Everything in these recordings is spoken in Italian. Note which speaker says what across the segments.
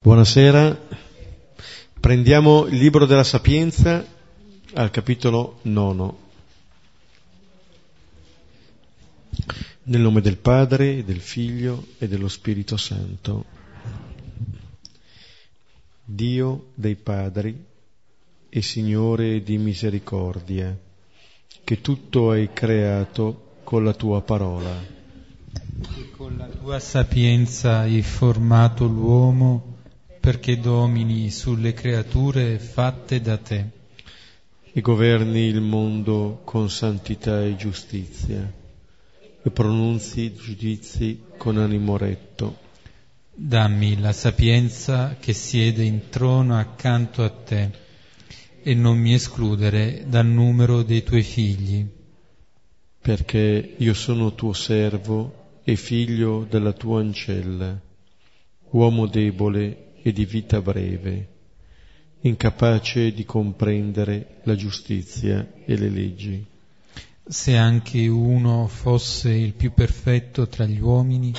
Speaker 1: Buonasera, prendiamo il libro della Sapienza al capitolo nono. Nel nome del Padre, del Figlio e dello Spirito Santo. Dio dei Padri e Signore di misericordia, che tutto hai creato con la tua parola.
Speaker 2: E con la tua sapienza hai formato l'uomo perché domini sulle creature fatte da te.
Speaker 1: E governi il mondo con santità e giustizia, e pronunzi giudizi con animo retto.
Speaker 2: Dammi la sapienza che siede in trono accanto a te, e non mi escludere dal numero dei tuoi figli.
Speaker 1: Perché io sono tuo servo e figlio della tua ancella, uomo debole e di vita breve, incapace di comprendere la giustizia e le leggi.
Speaker 2: Se anche uno fosse il più perfetto tra gli uomini,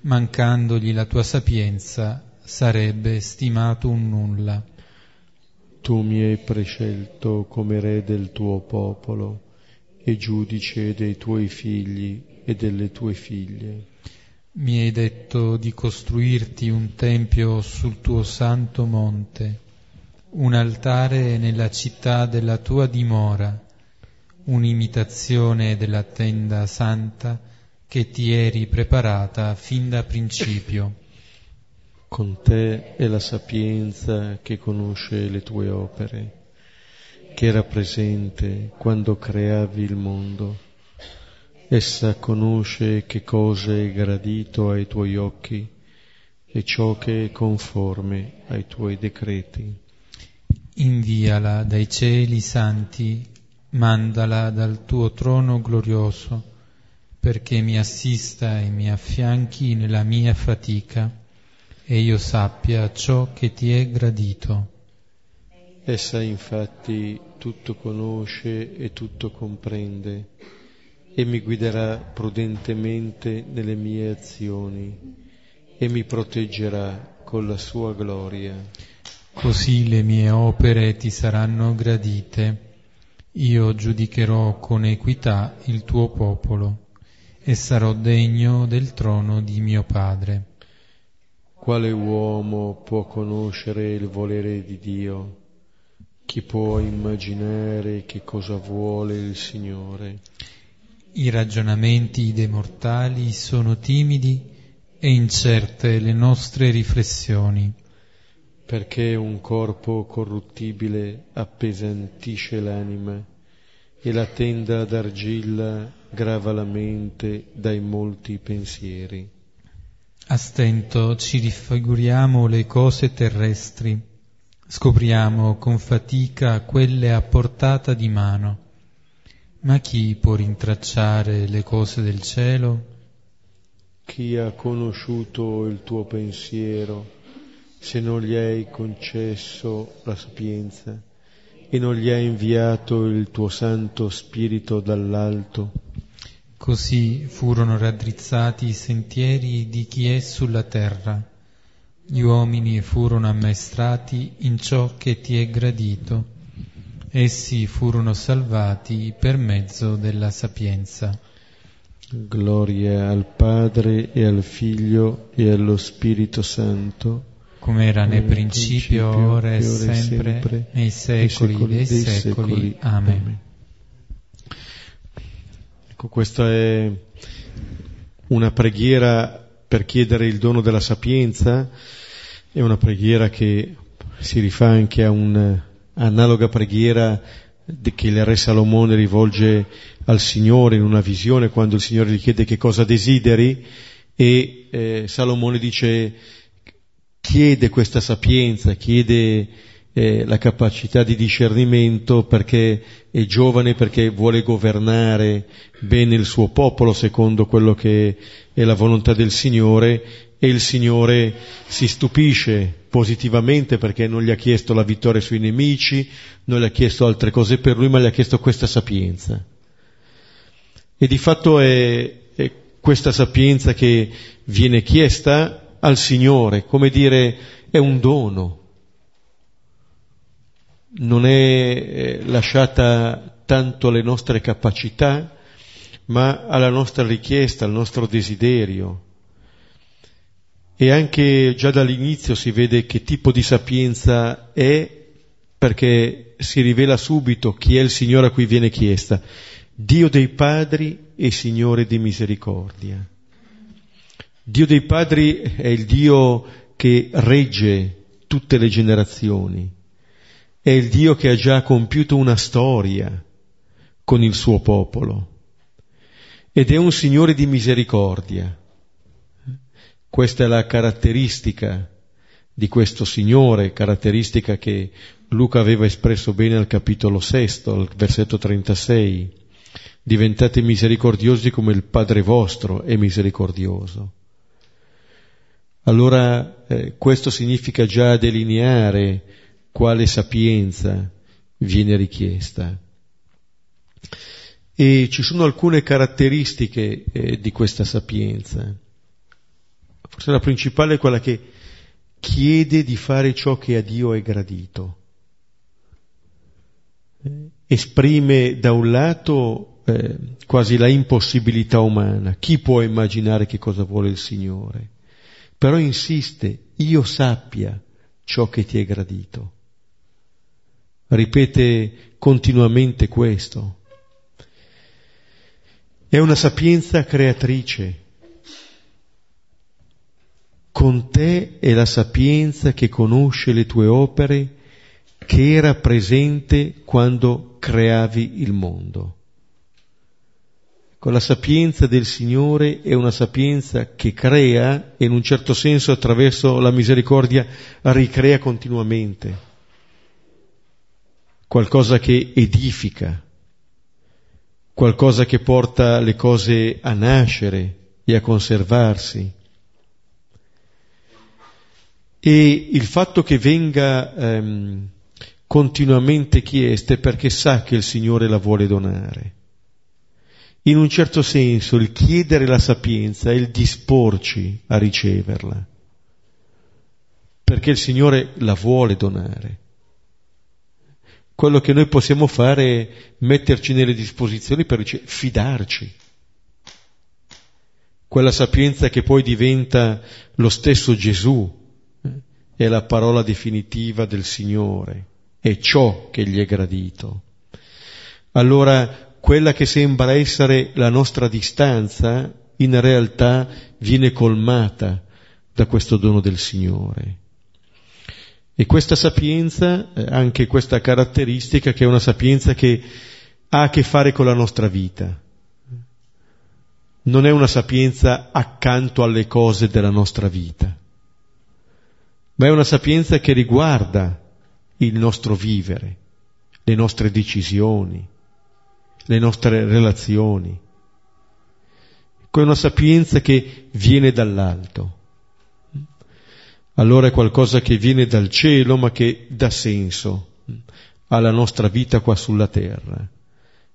Speaker 2: mancandogli la tua sapienza, sarebbe stimato un nulla.
Speaker 1: Tu mi hai prescelto come re del tuo popolo e giudice dei tuoi figli e delle tue figlie.
Speaker 2: Mi hai detto di costruirti un tempio sul tuo santo monte, un altare nella città della tua dimora, un'imitazione della tenda santa che ti eri preparata fin da principio.
Speaker 1: Con te è la sapienza che conosce le tue opere, che era presente quando creavi il mondo Essa conosce che cosa è gradito ai tuoi occhi e ciò che è conforme ai tuoi decreti.
Speaker 2: Inviala dai cieli santi, mandala dal tuo trono glorioso, perché mi assista e mi affianchi nella mia fatica e io sappia ciò che ti è gradito.
Speaker 1: Essa infatti tutto conosce e tutto comprende e mi guiderà prudentemente nelle mie azioni e mi proteggerà con la sua gloria.
Speaker 2: Così le mie opere ti saranno gradite. Io giudicherò con equità il tuo popolo e sarò degno del trono di mio Padre.
Speaker 1: Quale uomo può conoscere il volere di Dio? Chi può immaginare che cosa vuole il Signore?
Speaker 2: I ragionamenti dei mortali sono timidi e incerte le nostre riflessioni.
Speaker 1: Perché un corpo corruttibile appesantisce l'anima e la tenda d'argilla grava la mente dai molti pensieri.
Speaker 2: A stento ci rifiguriamo le cose terrestri, scopriamo con fatica quelle a portata di mano ma chi può rintracciare le cose del cielo?
Speaker 1: Chi ha conosciuto il tuo pensiero se non gli hai concesso la sapienza e non gli hai inviato il tuo Santo Spirito dall'alto?
Speaker 2: Così furono raddrizzati i sentieri di chi è sulla terra. Gli uomini furono ammaestrati in ciò che ti è gradito essi furono salvati per mezzo della sapienza.
Speaker 1: Gloria al Padre e al Figlio e allo Spirito Santo,
Speaker 2: come era nel principio, ora e sempre, sempre, nei secoli, secoli dei, dei secoli. secoli. Amen. Amen.
Speaker 1: Ecco, questa è una preghiera per chiedere il dono della sapienza, è una preghiera che si rifà anche a un analoga preghiera che il re Salomone rivolge al Signore in una visione quando il Signore gli chiede che cosa desideri e eh, Salomone dice chiede questa sapienza, chiede eh, la capacità di discernimento perché è giovane, perché vuole governare bene il suo popolo secondo quello che è la volontà del Signore e il Signore si stupisce positivamente perché non gli ha chiesto la vittoria sui nemici, non gli ha chiesto altre cose per lui, ma gli ha chiesto questa sapienza. E di fatto è, è questa sapienza che viene chiesta al Signore, come dire, è un dono, non è lasciata tanto alle nostre capacità, ma alla nostra richiesta, al nostro desiderio. E anche già dall'inizio si vede che tipo di sapienza è, perché si rivela subito chi è il Signore a cui viene chiesta. Dio dei padri e Signore di misericordia. Dio dei padri è il Dio che regge tutte le generazioni, è il Dio che ha già compiuto una storia con il suo popolo ed è un Signore di misericordia. Questa è la caratteristica di questo Signore, caratteristica che Luca aveva espresso bene al capitolo sesto, al versetto 36. Diventate misericordiosi come il Padre vostro è misericordioso. Allora eh, questo significa già delineare quale sapienza viene richiesta. E ci sono alcune caratteristiche eh, di questa sapienza. Forse la principale è quella che chiede di fare ciò che a Dio è gradito. Eh, esprime da un lato eh, quasi la impossibilità umana. Chi può immaginare che cosa vuole il Signore? Però insiste, io sappia ciò che ti è gradito. Ripete continuamente questo. È una sapienza creatrice. Con te è la sapienza che conosce le tue opere, che era presente quando creavi il mondo. Con la sapienza del Signore è una sapienza che crea e in un certo senso attraverso la misericordia ricrea continuamente. Qualcosa che edifica qualcosa che porta le cose a nascere e a conservarsi. E il fatto che venga ehm, continuamente chiesta è perché sa che il Signore la vuole donare. In un certo senso il chiedere la sapienza è il disporci a riceverla, perché il Signore la vuole donare. Quello che noi possiamo fare è metterci nelle disposizioni per fidarci. Quella sapienza che poi diventa lo stesso Gesù, è la parola definitiva del Signore, è ciò che gli è gradito. Allora, quella che sembra essere la nostra distanza, in realtà viene colmata da questo dono del Signore. E questa sapienza, eh, anche questa caratteristica, che è una sapienza che ha a che fare con la nostra vita. Non è una sapienza accanto alle cose della nostra vita, ma è una sapienza che riguarda il nostro vivere, le nostre decisioni, le nostre relazioni. È una sapienza che viene dall'alto allora è qualcosa che viene dal cielo ma che dà senso alla nostra vita qua sulla terra.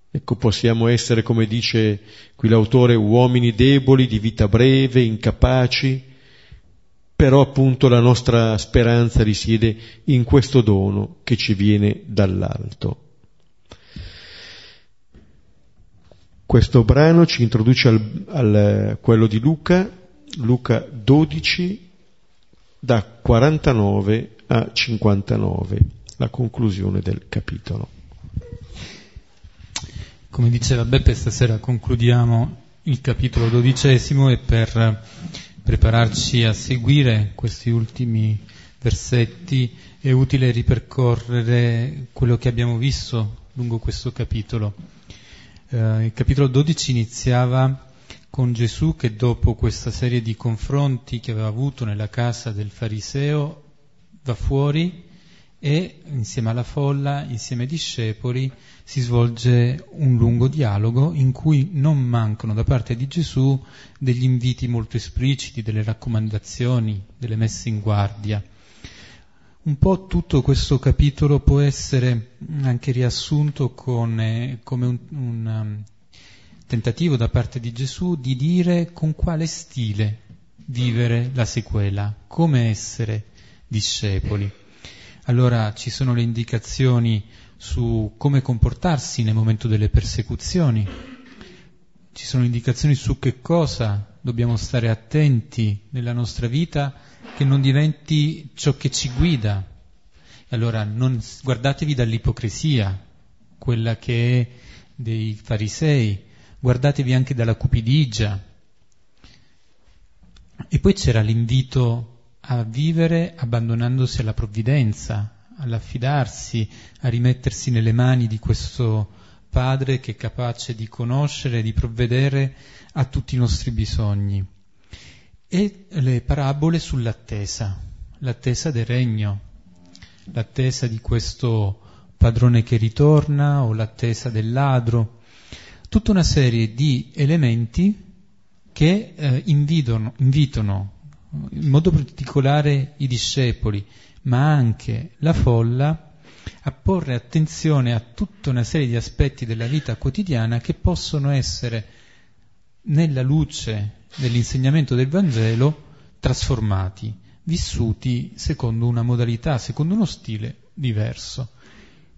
Speaker 1: Ecco, possiamo essere, come dice qui l'autore, uomini deboli, di vita breve, incapaci, però appunto la nostra speranza risiede in questo dono che ci viene dall'alto. Questo brano ci introduce al quello di Luca, Luca 12, da 49 a 59, la conclusione del capitolo.
Speaker 2: Come diceva Beppe, stasera concludiamo il capitolo dodicesimo e per prepararci a seguire questi ultimi versetti è utile ripercorrere quello che abbiamo visto lungo questo capitolo. Eh, il capitolo 12 iniziava con Gesù che dopo questa serie di confronti che aveva avuto nella casa del fariseo va fuori e insieme alla folla, insieme ai discepoli, si svolge un lungo dialogo in cui non mancano da parte di Gesù degli inviti molto espliciti, delle raccomandazioni, delle messe in guardia. Un po' tutto questo capitolo può essere anche riassunto con, eh, come un, un tentativo da parte di Gesù di dire con quale stile vivere la sequela, come essere discepoli. Allora ci sono le indicazioni su come comportarsi nel momento delle persecuzioni, ci sono indicazioni su che cosa dobbiamo stare attenti nella nostra vita che non diventi ciò che ci guida. Allora non, guardatevi dall'ipocrisia, quella che è dei farisei, guardatevi anche dalla cupidigia. E poi c'era l'invito a vivere abbandonandosi alla provvidenza, all'affidarsi, a rimettersi nelle mani di questo Padre che è capace di conoscere, di provvedere a tutti i nostri bisogni. E le parabole sull'attesa, l'attesa del regno, l'attesa di questo padrone che ritorna o l'attesa del ladro, tutta una serie di elementi che eh, invitano, invitano in modo particolare i discepoli, ma anche la folla, a porre attenzione a tutta una serie di aspetti della vita quotidiana che possono essere, nella luce dell'insegnamento del Vangelo, trasformati, vissuti secondo una modalità, secondo uno stile diverso.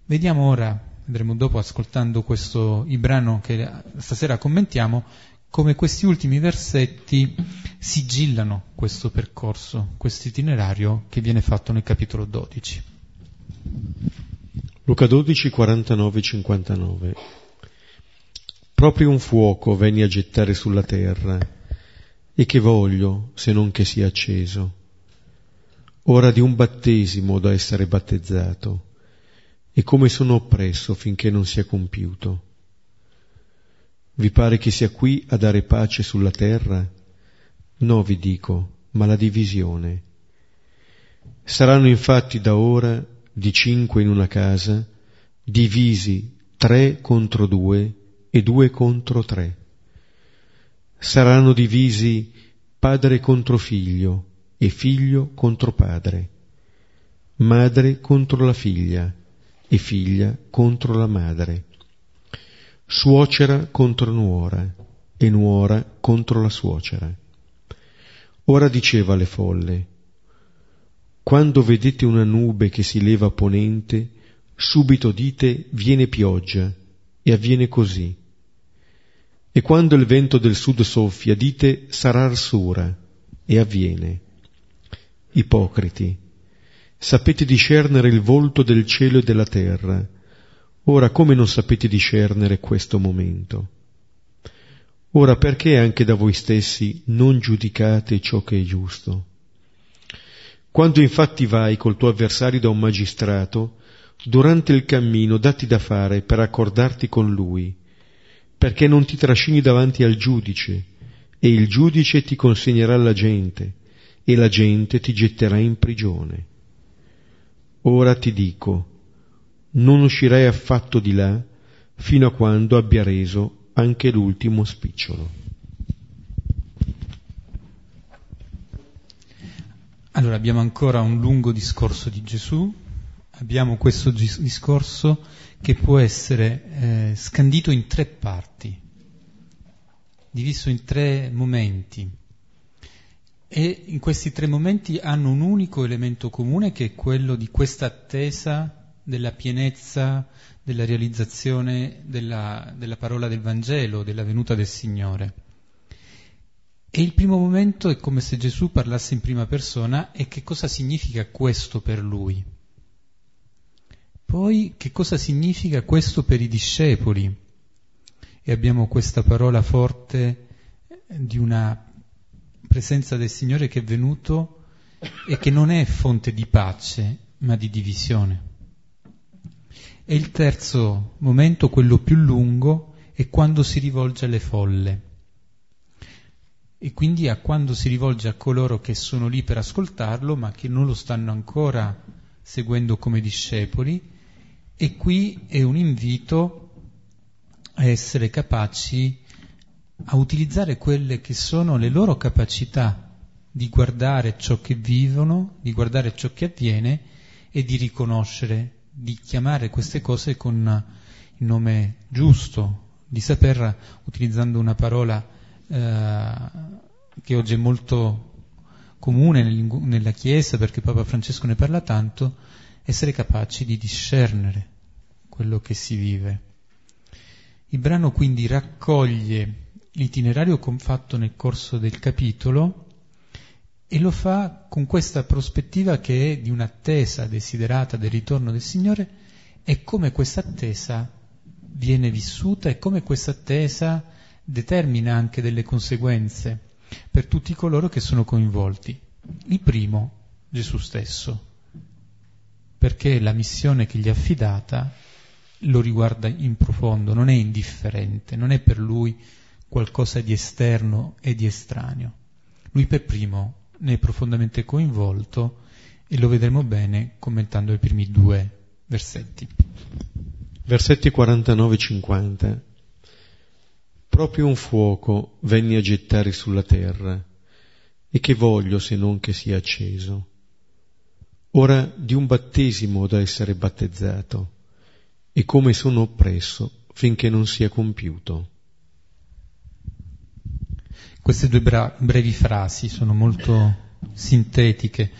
Speaker 2: Vediamo ora, vedremo dopo ascoltando questo il brano che stasera commentiamo, come questi ultimi versetti sigillano questo percorso, questo itinerario che viene fatto nel capitolo 12.
Speaker 1: Luca 12, 49, 59. Proprio un fuoco venni a gettare sulla terra, e che voglio se non che sia acceso. Ora di un battesimo da essere battezzato, e come sono oppresso finché non sia compiuto. Vi pare che sia qui a dare pace sulla terra? No, vi dico, ma la divisione. Saranno infatti da ora di cinque in una casa, divisi tre contro due e due contro tre. Saranno divisi padre contro figlio e figlio contro padre, madre contro la figlia e figlia contro la madre suocera contro nuora e nuora contro la suocera. Ora diceva alle folle, quando vedete una nube che si leva a ponente, subito dite viene pioggia, e avviene così. E quando il vento del sud soffia, dite sarà arsura, e avviene. Ipocriti, sapete discernere il volto del cielo e della terra, Ora come non sapete discernere questo momento? Ora perché anche da voi stessi non giudicate ciò che è giusto? Quando infatti vai col tuo avversario da un magistrato, durante il cammino datti da fare per accordarti con lui, perché non ti trascini davanti al giudice, e il giudice ti consegnerà alla gente, e la gente ti getterà in prigione. Ora ti dico, non uscirei affatto di là fino a quando abbia reso anche l'ultimo spicciolo.
Speaker 2: Allora abbiamo ancora un lungo discorso di Gesù, abbiamo questo discorso che può essere eh, scandito in tre parti, diviso in tre momenti. E in questi tre momenti hanno un unico elemento comune che è quello di questa attesa della pienezza, della realizzazione della, della parola del Vangelo, della venuta del Signore. E il primo momento è come se Gesù parlasse in prima persona e che cosa significa questo per lui. Poi che cosa significa questo per i discepoli. E abbiamo questa parola forte di una presenza del Signore che è venuto e che non è fonte di pace, ma di divisione. E il terzo momento, quello più lungo, è quando si rivolge alle folle. E quindi a quando si rivolge a coloro che sono lì per ascoltarlo, ma che non lo stanno ancora seguendo come discepoli. E qui è un invito a essere capaci a utilizzare quelle che sono le loro capacità di guardare ciò che vivono, di guardare ciò che avviene e di riconoscere di chiamare queste cose con il nome giusto, di saper, utilizzando una parola eh, che oggi è molto comune nella Chiesa, perché Papa Francesco ne parla tanto, essere capaci di discernere quello che si vive. Il brano quindi raccoglie l'itinerario fatto nel corso del capitolo e lo fa con questa prospettiva che è di un'attesa desiderata del ritorno del Signore e come questa attesa viene vissuta e come questa attesa determina anche delle conseguenze per tutti coloro che sono coinvolti. Il primo, Gesù stesso, perché la missione che gli è affidata lo riguarda in profondo, non è indifferente, non è per lui qualcosa di esterno e di estraneo. Lui per primo ne è profondamente coinvolto e lo vedremo bene commentando i primi due versetti.
Speaker 1: Versetti 49-50. Proprio un fuoco venni a gettare sulla terra, e che voglio se non che sia acceso. Ora di un battesimo da essere battezzato, e come sono oppresso finché non sia compiuto.
Speaker 2: Queste due bra- brevi frasi sono molto sintetiche,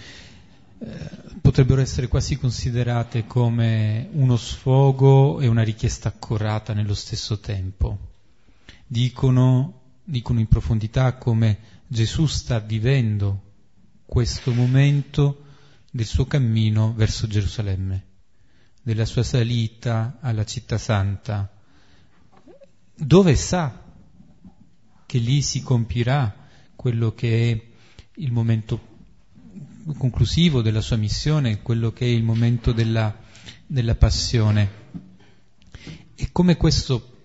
Speaker 2: eh, potrebbero essere quasi considerate come uno sfogo e una richiesta accurata nello stesso tempo. Dicono, dicono in profondità come Gesù sta vivendo questo momento del suo cammino verso Gerusalemme, della sua salita alla città santa, dove sa che lì si compirà quello che è il momento conclusivo della sua missione, quello che è il momento della, della passione. E come questo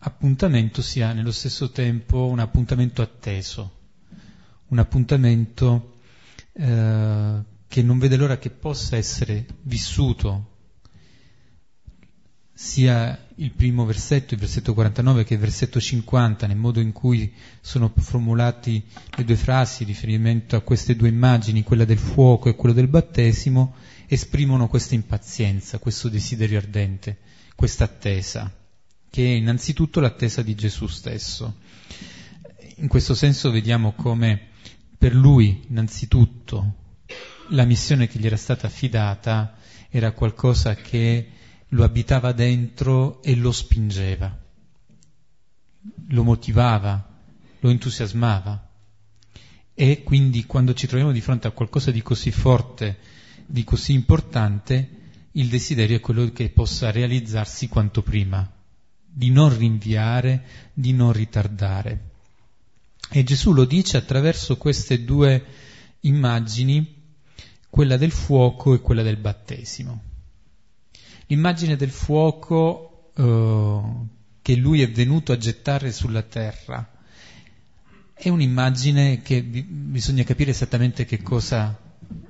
Speaker 2: appuntamento sia nello stesso tempo un appuntamento atteso, un appuntamento eh, che non vede l'ora che possa essere vissuto sia il primo versetto, il versetto 49, che il versetto 50, nel modo in cui sono formulati le due frasi, riferimento a queste due immagini, quella del fuoco e quella del battesimo, esprimono questa impazienza, questo desiderio ardente, questa attesa, che è innanzitutto l'attesa di Gesù stesso. In questo senso vediamo come per lui, innanzitutto, la missione che gli era stata affidata era qualcosa che lo abitava dentro e lo spingeva, lo motivava, lo entusiasmava. E quindi quando ci troviamo di fronte a qualcosa di così forte, di così importante, il desiderio è quello che possa realizzarsi quanto prima, di non rinviare, di non ritardare. E Gesù lo dice attraverso queste due immagini, quella del fuoco e quella del battesimo. L'immagine del fuoco eh, che lui è venuto a gettare sulla terra è un'immagine che bi- bisogna capire esattamente che cosa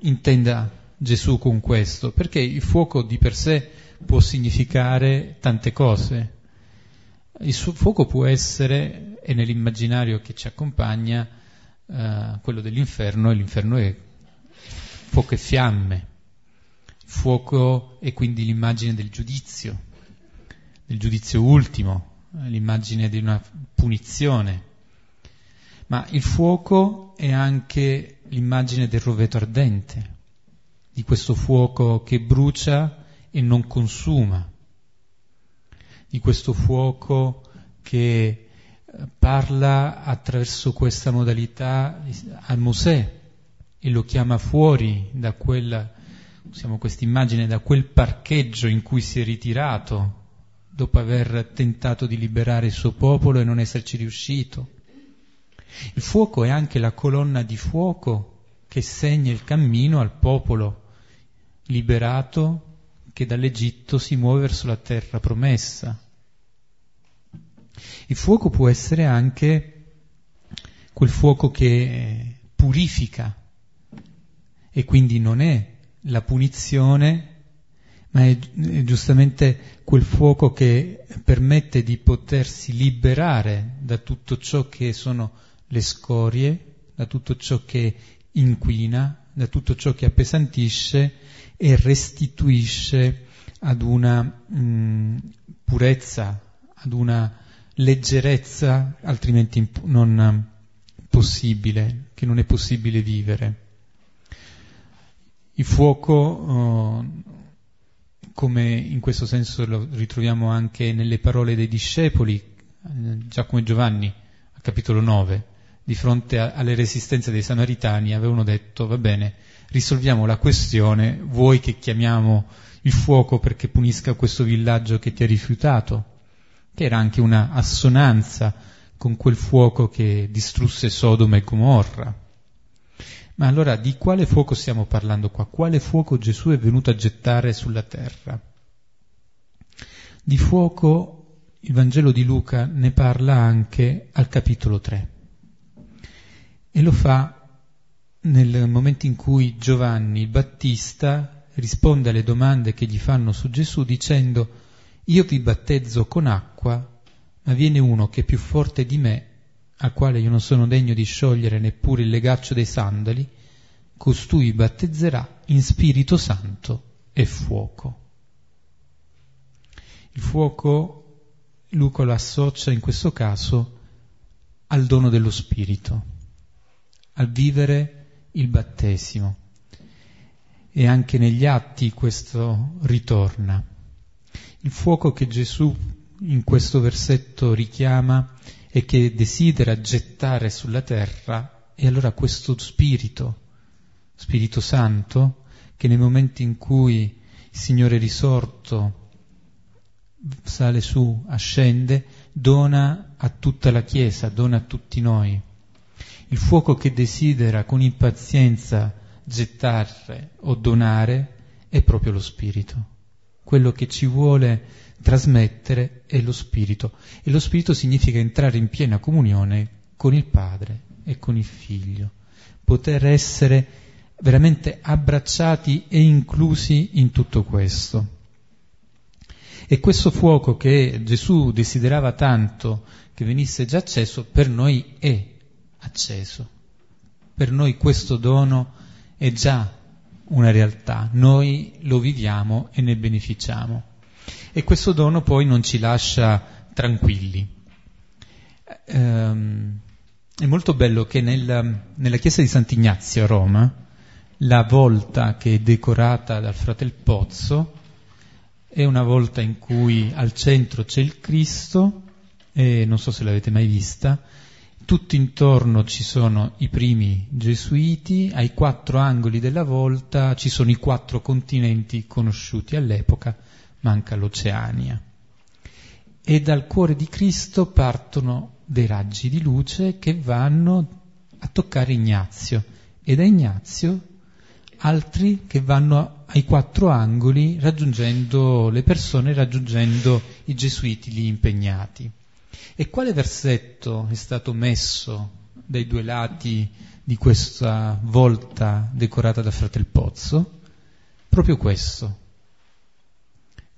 Speaker 2: intenda Gesù con questo, perché il fuoco di per sé può significare tante cose. Il suo fuoco può essere, e nell'immaginario che ci accompagna, eh, quello dell'inferno, e l'inferno è fuoco e fiamme, fuoco è quindi l'immagine del giudizio, del giudizio ultimo, l'immagine di una punizione. Ma il fuoco è anche l'immagine del roveto ardente, di questo fuoco che brucia e non consuma, di questo fuoco che eh, parla attraverso questa modalità a Mosè e lo chiama fuori da quella usiamo questa immagine da quel parcheggio in cui si è ritirato dopo aver tentato di liberare il suo popolo e non esserci riuscito. Il fuoco è anche la colonna di fuoco che segna il cammino al popolo liberato che dall'Egitto si muove verso la terra promessa. Il fuoco può essere anche quel fuoco che purifica e quindi non è la punizione, ma è, è giustamente quel fuoco che permette di potersi liberare da tutto ciò che sono le scorie, da tutto ciò che inquina, da tutto ciò che appesantisce e restituisce ad una mh, purezza, ad una leggerezza altrimenti non possibile, che non è possibile vivere. Il fuoco, oh, come in questo senso lo ritroviamo anche nelle parole dei discepoli, eh, Giacomo e Giovanni, a capitolo 9, di fronte alle resistenze dei samaritani, avevano detto, va bene, risolviamo la questione, vuoi che chiamiamo il fuoco perché punisca questo villaggio che ti ha rifiutato, che era anche una assonanza con quel fuoco che distrusse Sodoma e Gomorra. Ma allora di quale fuoco stiamo parlando qua? Quale fuoco Gesù è venuto a gettare sulla terra? Di fuoco il Vangelo di Luca ne parla anche al capitolo 3 e lo fa nel momento in cui Giovanni il Battista risponde alle domande che gli fanno su Gesù dicendo io vi battezzo con acqua, ma viene uno che è più forte di me, al quale io non sono degno di sciogliere neppure il legaccio dei sandali, costui battezzerà in Spirito Santo e fuoco. Il fuoco Luca lo associa in questo caso al dono dello Spirito, al vivere il battesimo. E anche negli atti questo ritorna. Il fuoco che Gesù in questo versetto richiama e che desidera gettare sulla terra è allora questo Spirito, Spirito Santo, che nel momento in cui il Signore risorto sale su, ascende, dona a tutta la Chiesa, dona a tutti noi il fuoco che desidera con impazienza gettare o donare è proprio lo Spirito. Quello che ci vuole trasmettere è lo Spirito. E lo Spirito significa entrare in piena comunione con il Padre e con il Figlio. Poter essere veramente abbracciati e inclusi in tutto questo. E questo fuoco che Gesù desiderava tanto che venisse già acceso, per noi è acceso. Per noi questo dono è già una realtà, noi lo viviamo e ne beneficiamo. E questo dono poi non ci lascia tranquilli. Ehm, è molto bello che nel, nella chiesa di Sant'Ignazio a Roma, la volta che è decorata dal fratel Pozzo è una volta in cui al centro c'è il Cristo, e non so se l'avete mai vista, tutto intorno ci sono i primi gesuiti, ai quattro angoli della volta ci sono i quattro continenti conosciuti all'epoca, manca l'Oceania. E dal cuore di Cristo partono dei raggi di luce che vanno a toccare Ignazio e da Ignazio altri che vanno ai quattro angoli raggiungendo le persone, raggiungendo i gesuiti lì impegnati. E quale versetto è stato messo dai due lati di questa volta decorata da Fratel Pozzo? Proprio questo.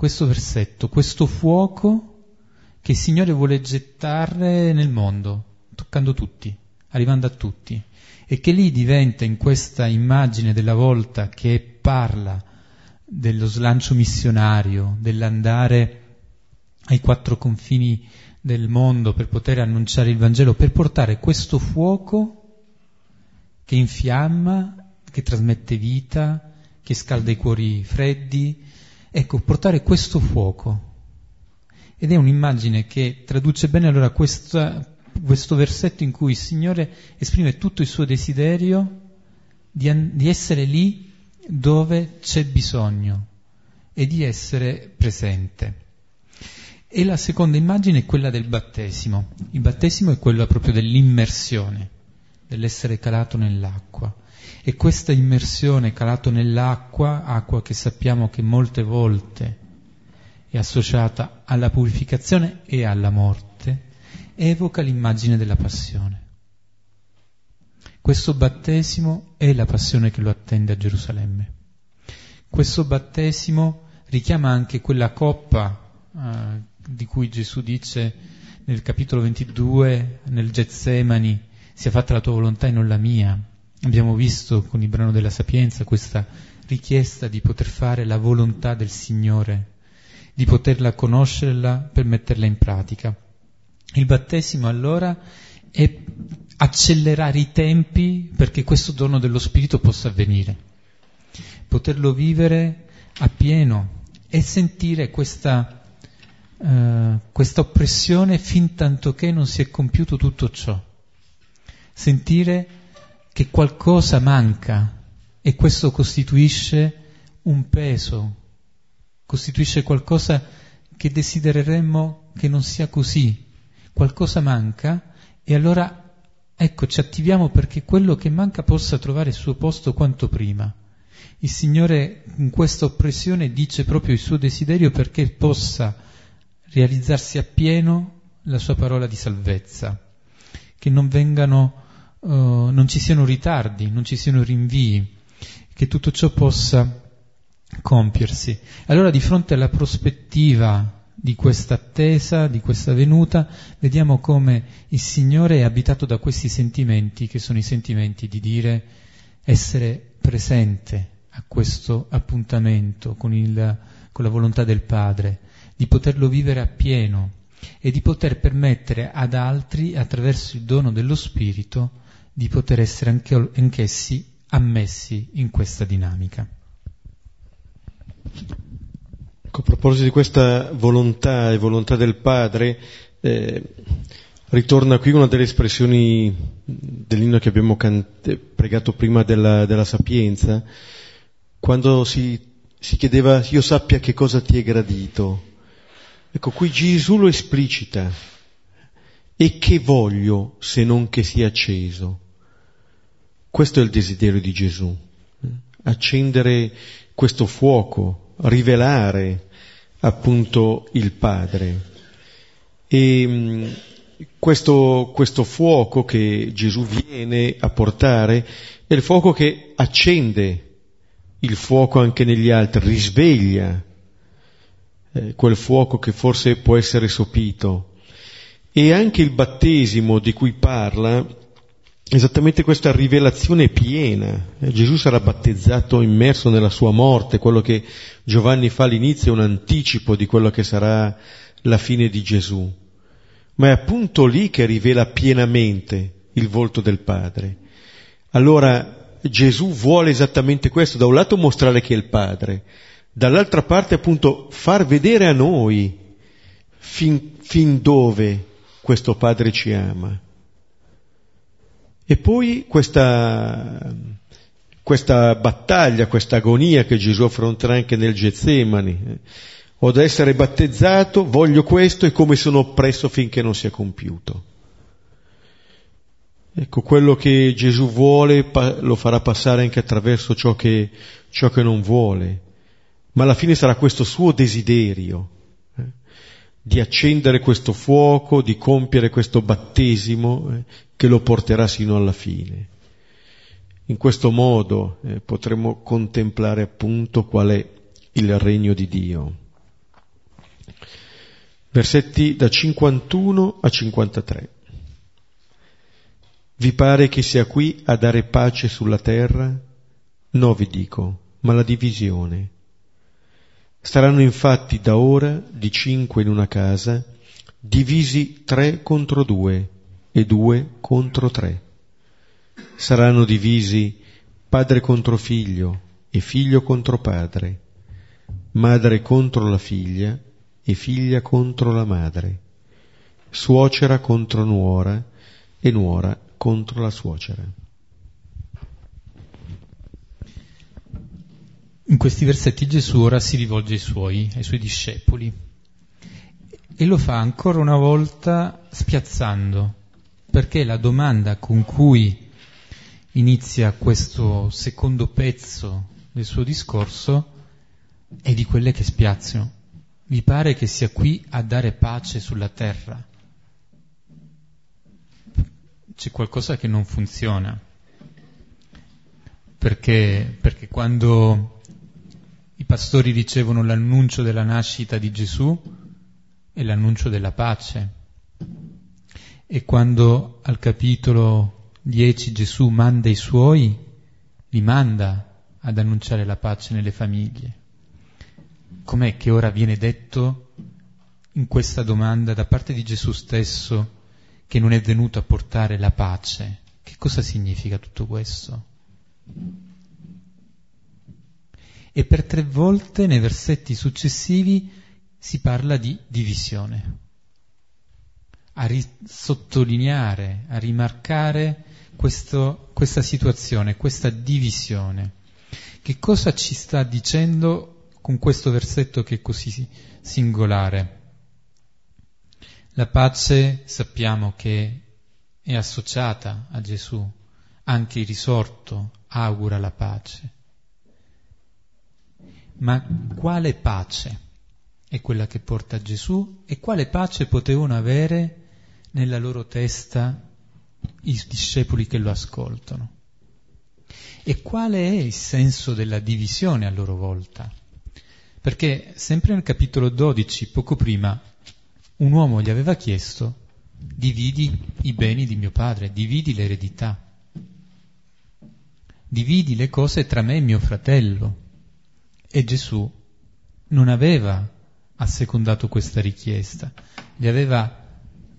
Speaker 2: Questo versetto, questo fuoco che il Signore vuole gettare nel mondo, toccando tutti, arrivando a tutti, e che lì diventa in questa immagine della volta che parla dello slancio missionario, dell'andare ai quattro confini del mondo per poter annunciare il Vangelo, per portare questo fuoco che infiamma, che trasmette vita, che scalda i cuori freddi. Ecco, portare questo fuoco. Ed è un'immagine che traduce bene allora questa, questo versetto in cui il Signore esprime tutto il suo desiderio di, di essere lì dove c'è bisogno e di essere presente. E la seconda immagine è quella del battesimo. Il battesimo è quello proprio dell'immersione, dell'essere calato nell'acqua. E questa immersione calato nell'acqua, acqua che sappiamo che molte volte è associata alla purificazione e alla morte, evoca l'immagine della passione. Questo battesimo è la passione che lo attende a Gerusalemme. Questo battesimo richiama anche quella coppa eh, di cui Gesù dice nel capitolo 22, nel Getsemani, sia fatta la tua volontà e non la mia. Abbiamo visto con il brano della Sapienza questa richiesta di poter fare la volontà del Signore, di poterla conoscerla per metterla in pratica. Il battesimo allora è accelerare i tempi perché questo dono dello Spirito possa avvenire, poterlo vivere appieno e sentire questa, uh, questa oppressione fin tanto che non si è compiuto tutto ciò, sentire che qualcosa manca e questo costituisce un peso, costituisce qualcosa che desidereremmo che non sia così, qualcosa manca e allora ecco ci attiviamo perché quello che manca possa trovare il suo posto quanto prima. Il Signore in questa oppressione dice proprio il suo desiderio perché possa realizzarsi appieno la sua parola di salvezza, che non vengano, uh, non ci siano ritardi, non ci siano rinvii, che tutto ciò possa compiersi. Allora di fronte alla prospettiva di questa attesa, di questa venuta, vediamo come il Signore è abitato da questi sentimenti, che sono i sentimenti di dire essere presente a questo appuntamento con, il, con la volontà del Padre, di poterlo vivere appieno e di poter permettere ad altri, attraverso il dono dello Spirito, di poter essere anche, anch'essi ammessi in questa dinamica.
Speaker 1: A proposito di questa volontà e volontà del Padre, eh, ritorna qui una delle espressioni dell'inno che abbiamo cante, pregato prima della, della sapienza, quando si, si, chiedeva io sappia che cosa ti è gradito. Ecco, qui Gesù lo esplicita. E che voglio se non che sia acceso? Questo è il desiderio di Gesù, accendere questo fuoco rivelare appunto il Padre. E mm, questo, questo fuoco che Gesù viene a portare è il fuoco che accende il fuoco anche negli altri, risveglia eh, quel fuoco che forse può essere sopito. E anche il battesimo di cui parla esattamente questa rivelazione piena. Eh, Gesù sarà battezzato immerso nella sua morte, quello che Giovanni fa all'inizio è un anticipo di quello che sarà la fine di Gesù. Ma è appunto lì che rivela pienamente il volto del Padre. Allora Gesù vuole esattamente questo, da un lato mostrare che è il Padre, dall'altra parte appunto far vedere a noi fin, fin dove questo Padre ci ama. E poi questa, questa battaglia, questa agonia che Gesù affronterà anche nel Getsemani. Ho da essere battezzato, voglio questo e come sono oppresso finché non sia compiuto. Ecco, quello che Gesù vuole lo farà passare anche attraverso ciò che, ciò che non vuole, ma alla fine sarà questo suo desiderio eh, di accendere questo fuoco, di compiere questo battesimo eh, che lo porterà sino alla fine. In questo modo eh, potremo contemplare appunto qual è il regno di Dio. Versetti da 51 a 53. Vi pare che sia qui a dare pace sulla terra? No, vi dico, ma la divisione. Saranno infatti da ora di cinque in una casa, divisi tre contro due e due contro tre saranno divisi padre contro figlio e figlio contro padre, madre contro la figlia e figlia contro la madre, suocera contro nuora e nuora contro la suocera.
Speaker 2: In questi versetti Gesù ora si rivolge ai suoi, ai suoi discepoli e lo fa ancora una volta spiazzando, perché la domanda con cui inizia questo secondo pezzo del suo discorso è di quelle che spiazzano. Vi pare che sia qui a dare pace sulla terra? C'è qualcosa che non funziona. Perché, perché quando i pastori ricevono l'annuncio della nascita di Gesù è l'annuncio della pace. E quando al capitolo 10 Gesù manda i suoi, li manda ad annunciare la pace nelle famiglie. Com'è che ora viene detto in questa domanda da parte di Gesù stesso che non è venuto a portare la pace. Che cosa significa tutto questo? E per tre volte nei versetti successivi si parla di divisione, a sottolineare, a rimarcare questo, questa situazione, questa divisione. Che cosa ci sta dicendo con questo versetto che è così singolare? La pace sappiamo che è associata a Gesù, anche il risorto augura la pace. Ma quale pace è quella che porta Gesù e quale pace potevano avere nella loro testa i discepoli che lo ascoltano? E quale è il senso della divisione a loro volta? Perché sempre nel capitolo 12, poco prima, un uomo gli aveva chiesto dividi i beni di mio padre, dividi l'eredità, dividi le cose tra me e mio fratello. E Gesù non aveva assecondato questa richiesta, gli aveva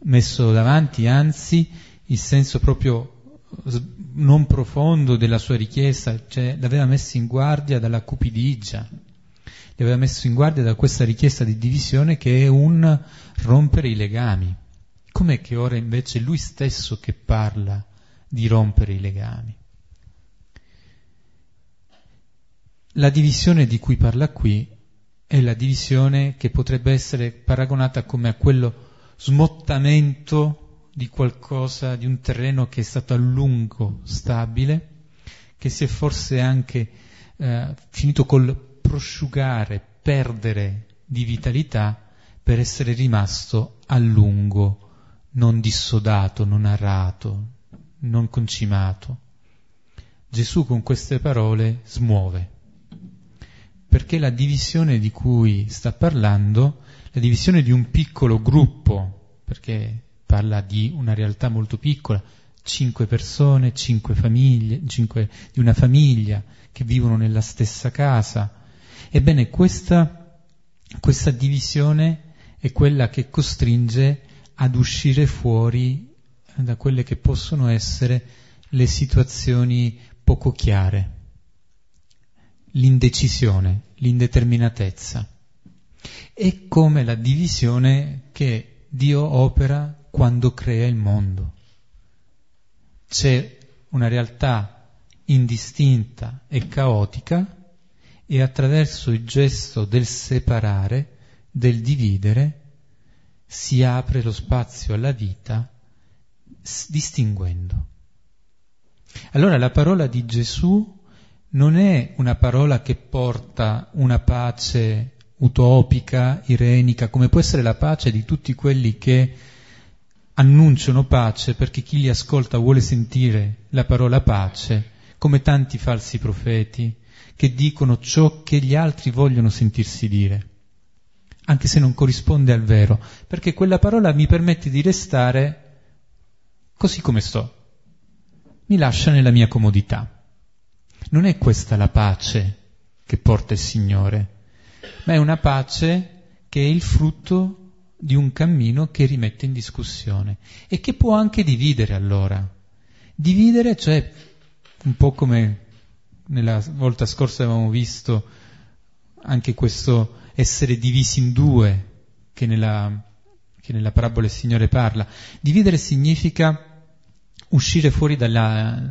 Speaker 2: messo davanti anzi il senso proprio non profondo della sua richiesta, cioè l'aveva messo in guardia dalla cupidigia, li aveva messo in guardia da questa richiesta di divisione che è un rompere i legami. Com'è che ora invece è lui stesso che parla di rompere i legami? La divisione di cui parla qui è la divisione che potrebbe essere paragonata come a quello smottamento di qualcosa, di un terreno che è stato a lungo stabile, che si è forse anche eh, finito col prosciugare, perdere di vitalità per essere rimasto a lungo, non dissodato, non arrato, non concimato. Gesù con queste parole smuove, perché la divisione di cui sta parlando, la divisione di un piccolo gruppo, perché parla di una realtà molto piccola, cinque persone, cinque famiglie, cinque, di una famiglia che vivono nella stessa casa. Ebbene, questa, questa divisione è quella che costringe ad uscire fuori da quelle che possono essere le situazioni poco chiare, l'indecisione, l'indeterminatezza. È come la divisione che Dio opera quando crea il mondo. C'è una realtà indistinta e caotica e attraverso il gesto del separare, del dividere, si apre lo spazio alla vita distinguendo. Allora la parola di Gesù non è una parola che porta una pace utopica, irenica, come può essere la pace di tutti quelli che annunciano pace perché chi li ascolta vuole sentire la parola pace, come tanti falsi profeti che dicono ciò che gli altri vogliono sentirsi dire, anche se non corrisponde al vero, perché quella parola mi permette di restare così come sto, mi lascia nella mia comodità. Non è questa la pace che porta il Signore, ma è una pace che è il frutto di un cammino che rimette in discussione e che può anche dividere allora. Dividere, cioè, un po' come nella volta scorsa avevamo visto anche questo essere divisi in due che nella, che nella parabola il Signore parla. Dividere significa uscire fuori dalla,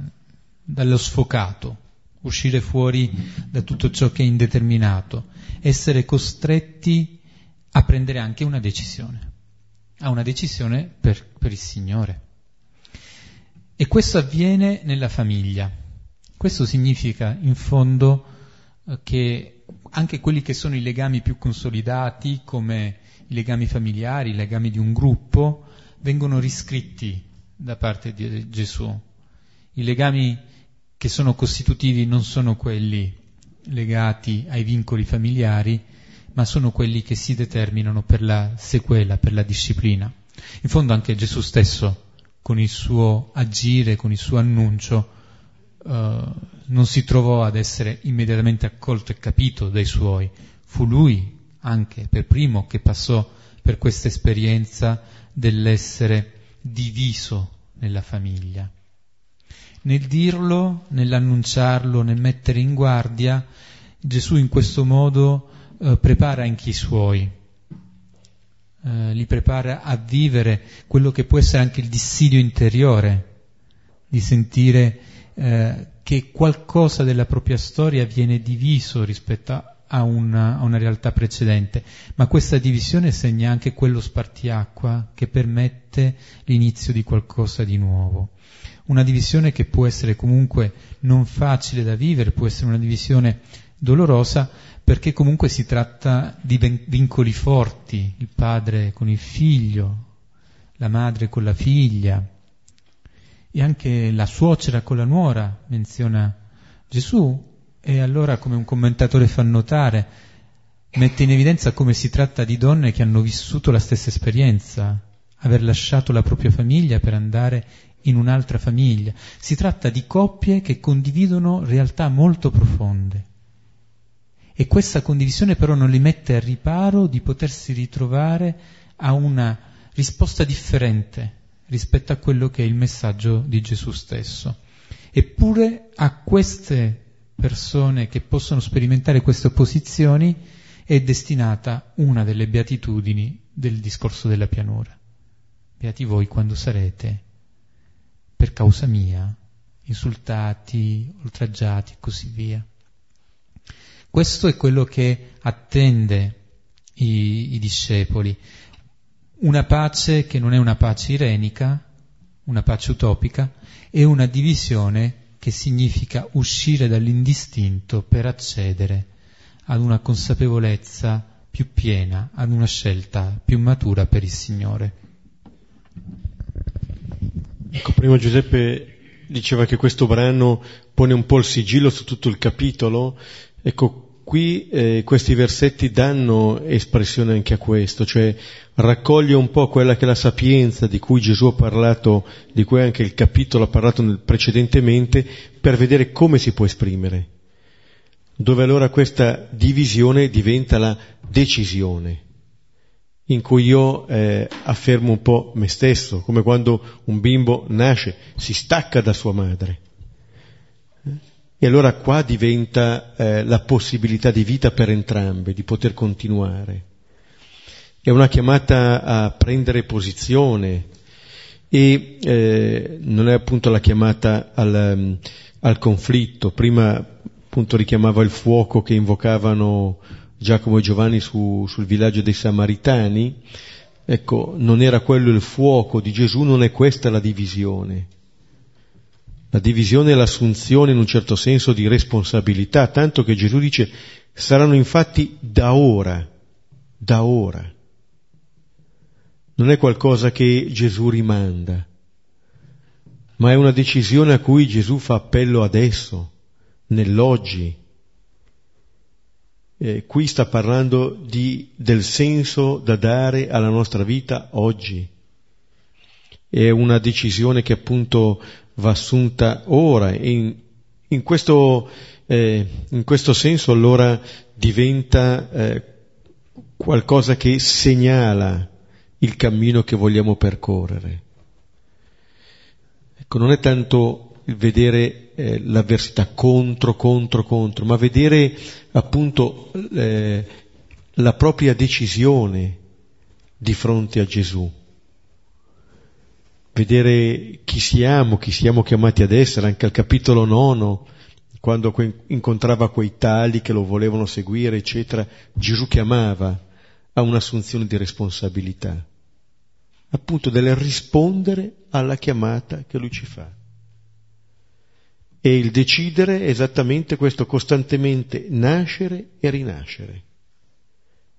Speaker 2: dallo sfocato, uscire fuori da tutto ciò che è indeterminato, essere costretti a prendere anche una decisione, a una decisione per, per il Signore. E questo avviene nella famiglia. Questo significa, in fondo, eh, che anche quelli che sono i legami più consolidati, come i legami familiari, i legami di un gruppo, vengono riscritti da parte di Gesù. I legami che sono costitutivi non sono quelli legati ai vincoli familiari, ma sono quelli che si determinano per la sequela, per la disciplina. In fondo anche Gesù stesso, con il suo agire, con il suo annuncio, eh, non si trovò ad essere immediatamente accolto e capito dai suoi. Fu lui anche per primo che passò per questa esperienza dell'essere diviso nella famiglia. Nel dirlo, nell'annunciarlo, nel mettere in guardia, Gesù in questo modo eh, prepara anche i suoi, eh, li prepara a vivere quello che può essere anche il dissidio interiore, di sentire eh, che qualcosa della propria storia viene diviso rispetto a una, a una, realtà precedente, ma questa divisione segna anche quello spartiacqua che permette l'inizio di qualcosa di nuovo una divisione che può essere comunque non facile da vivere, può essere una divisione dolorosa, perché comunque si tratta di vincoli forti, il padre con il figlio, la madre con la figlia, e anche la suocera con la nuora, menziona Gesù, e allora come un commentatore fa notare, mette in evidenza come si tratta di donne che hanno vissuto la stessa esperienza, aver lasciato la propria famiglia per andare in un'altra famiglia. Si tratta di coppie che condividono realtà molto profonde. E questa condivisione però non li mette a riparo di potersi ritrovare a una risposta differente rispetto a quello che è il messaggio di Gesù stesso. Eppure a queste persone che possono sperimentare queste opposizioni è destinata una delle beatitudini del discorso della pianura. Beati voi quando sarete per causa mia, insultati, oltraggiati e così via. Questo è quello che attende i, i discepoli. Una pace che non è una pace irenica, una pace utopica, è una divisione che significa uscire dall'indistinto per accedere ad una consapevolezza più piena, ad una scelta più matura per il Signore.
Speaker 1: Ecco, prima Giuseppe diceva che questo brano pone un po' il sigillo su tutto il capitolo. Ecco, qui eh, questi versetti danno espressione anche a questo, cioè raccoglie un po' quella che è la sapienza di cui Gesù ha parlato, di cui anche il capitolo ha parlato precedentemente, per vedere come si può esprimere. Dove allora questa divisione diventa la decisione in cui io eh, affermo un po' me stesso, come quando un bimbo nasce, si stacca da sua madre. E allora qua diventa eh, la possibilità di vita per entrambe, di poter continuare. È una chiamata a prendere posizione e eh, non è appunto la chiamata al, al conflitto. Prima appunto richiamava il fuoco che invocavano Giacomo e Giovanni su, sul villaggio dei Samaritani, ecco, non era quello il fuoco di Gesù, non è questa la divisione. La divisione è l'assunzione in un certo senso di responsabilità, tanto che Gesù dice saranno infatti da ora, da ora. Non è qualcosa che Gesù rimanda, ma è una decisione a cui Gesù fa appello adesso, nell'oggi, eh, qui sta parlando di, del senso da dare alla nostra vita oggi. È una decisione che appunto va assunta ora e in, in, questo, eh, in questo, senso allora diventa eh, qualcosa che segnala il cammino che vogliamo percorrere. Ecco, non è tanto il vedere eh, l'avversità contro, contro, contro, ma vedere appunto eh, la propria decisione di fronte a Gesù. Vedere chi siamo, chi siamo chiamati ad essere, anche al capitolo nono, quando incontrava quei tali che lo volevano seguire, eccetera, Gesù chiamava a un'assunzione di responsabilità, appunto del rispondere alla chiamata che lui ci fa. E il decidere è esattamente questo costantemente nascere e rinascere.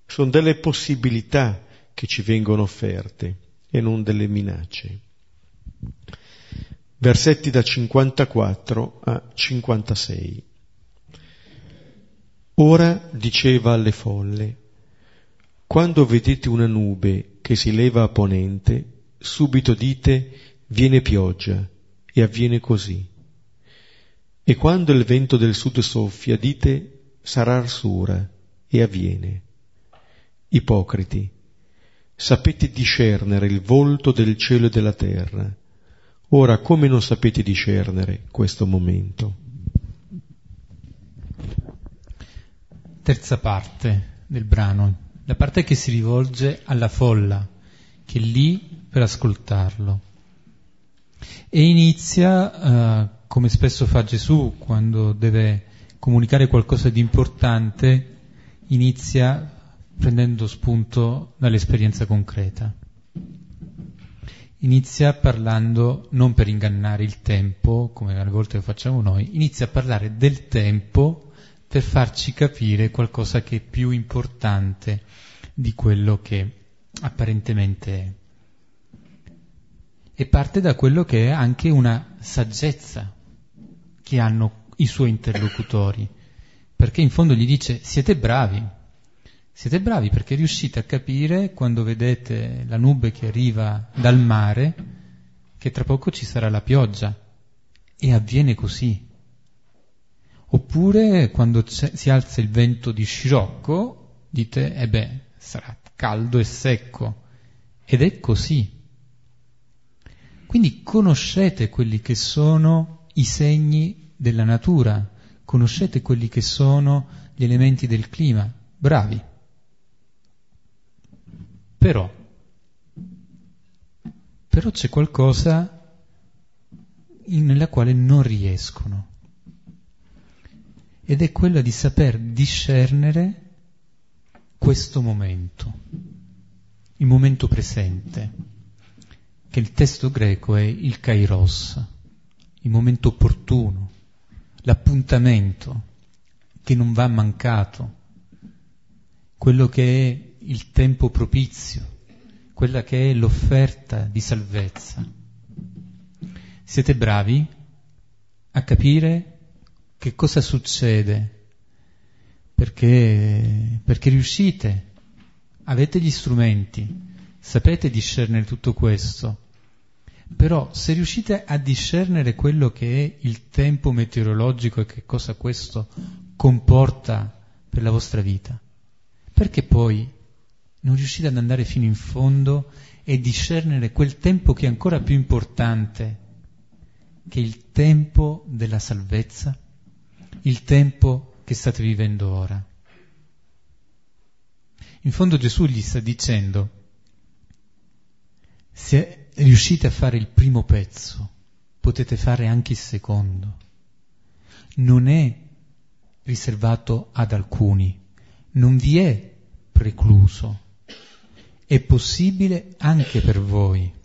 Speaker 1: Sono delle possibilità che ci vengono offerte e non delle minacce. Versetti da 54 a 56. Ora diceva alle folle, quando vedete una nube che si leva a ponente, subito dite viene pioggia e avviene così. E quando il vento del sud soffia, dite sarà arsura, e avviene. Ipocriti, sapete discernere il volto del cielo e della terra. Ora, come non sapete discernere questo momento?
Speaker 2: Terza parte del brano, la parte che si rivolge alla folla, che è lì per ascoltarlo. E inizia, uh, come spesso fa Gesù quando deve comunicare qualcosa di importante, inizia prendendo spunto dall'esperienza concreta. Inizia parlando non per ingannare il tempo, come alle volte lo facciamo noi, inizia a parlare del tempo per farci capire qualcosa che è più importante di quello che apparentemente è. E parte da quello che è anche una saggezza che hanno i suoi interlocutori, perché in fondo gli dice siete bravi, siete bravi perché riuscite a capire quando vedete la nube che arriva dal mare che tra poco ci sarà la pioggia e avviene così. Oppure quando si alza il vento di scirocco, dite, eh beh, sarà caldo e secco. Ed è così. Quindi conoscete quelli che sono i segni della natura, conoscete quelli che sono gli elementi del clima. Bravi. Però, però c'è qualcosa nella quale non riescono ed è quella di saper discernere questo momento, il momento presente, che il testo greco è il kairos, il momento opportuno, l'appuntamento che non va mancato, quello che è il tempo propizio, quella che è l'offerta di salvezza. Siete bravi a capire che cosa succede? Perché, perché riuscite, avete gli strumenti, sapete discernere tutto questo, però se riuscite a discernere quello che è il tempo meteorologico e che cosa questo comporta per la vostra vita, perché poi non riuscite ad andare fino in fondo e discernere quel tempo che è ancora più importante, che il tempo della salvezza? il tempo che state vivendo ora. In fondo Gesù gli sta dicendo, se riuscite a fare il primo pezzo, potete fare anche il secondo. Non è riservato ad alcuni, non vi è precluso, è possibile anche per voi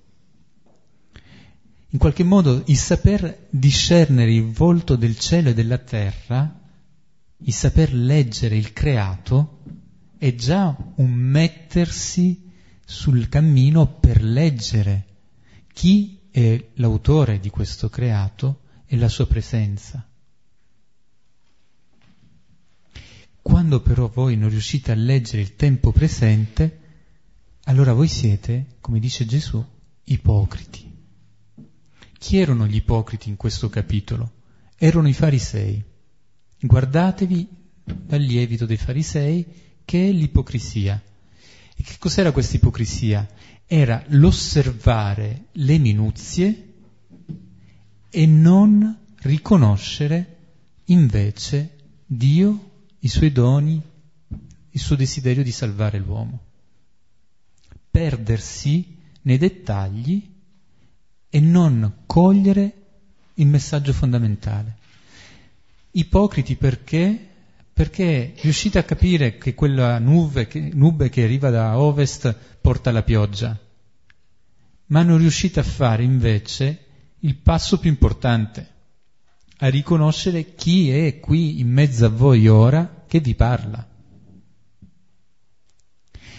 Speaker 2: in qualche modo il saper discernere il volto del cielo e della terra, il saper leggere il creato, è già un mettersi sul cammino per leggere chi è l'autore di questo creato e la sua presenza. Quando però voi non riuscite a leggere il tempo presente, allora voi siete, come dice Gesù, ipocriti. Chi erano gli ipocriti in questo capitolo? Erano i farisei. Guardatevi dal lievito dei farisei che è l'ipocrisia. E che cos'era questa ipocrisia? Era l'osservare le minuzie e non riconoscere invece Dio, i suoi doni, il suo desiderio di salvare l'uomo. Perdersi nei dettagli e non cogliere il messaggio fondamentale. Ipocriti perché? Perché riuscite a capire che quella nube che, nube che arriva da ovest porta la pioggia, ma non riuscite a fare invece il passo più importante, a riconoscere chi è qui in mezzo a voi ora che vi parla.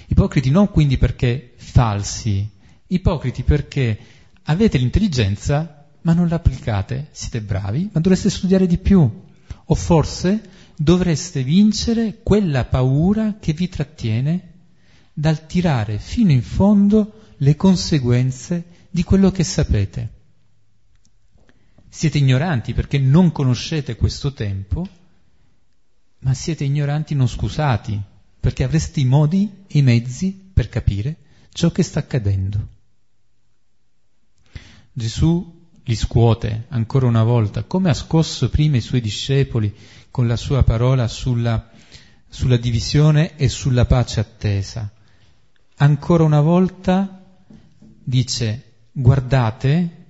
Speaker 2: Ipocriti non quindi perché falsi, ipocriti perché Avete l'intelligenza, ma non l'applicate. Siete bravi, ma dovreste studiare di più. O forse dovreste vincere quella paura che vi trattiene dal tirare fino in fondo le conseguenze di quello che sapete. Siete ignoranti perché non conoscete questo tempo, ma siete ignoranti non scusati, perché avreste i modi e i mezzi per capire ciò che sta accadendo. Gesù li scuote ancora una volta, come ha scosso prima i suoi discepoli con la sua parola sulla, sulla divisione e sulla pace attesa. Ancora una volta dice guardate,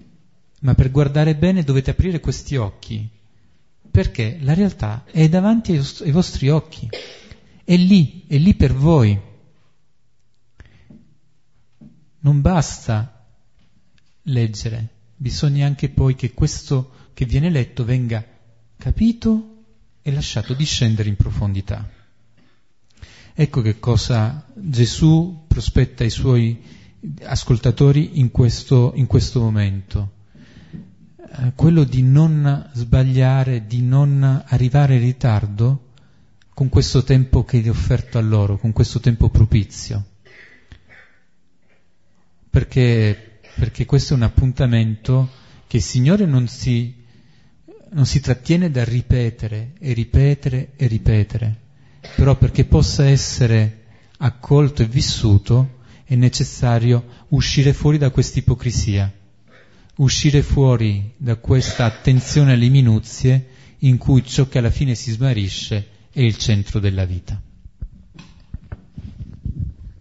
Speaker 2: ma per guardare bene dovete aprire questi occhi, perché la realtà è davanti ai vostri occhi, è lì, è lì per voi. Non basta leggere, bisogna anche poi che questo che viene letto venga capito e lasciato discendere in profondità. Ecco che cosa Gesù prospetta ai suoi ascoltatori in questo, in questo momento. Eh, quello di non sbagliare, di non arrivare in ritardo con questo tempo che è offerto a loro, con questo tempo propizio. Perché, perché questo è un appuntamento che il Signore non si, non si trattiene da ripetere e ripetere e ripetere, però perché possa essere accolto e vissuto è necessario uscire fuori da questa ipocrisia, uscire fuori da questa attenzione alle minuzie in cui ciò che alla fine si smarisce è il centro della vita.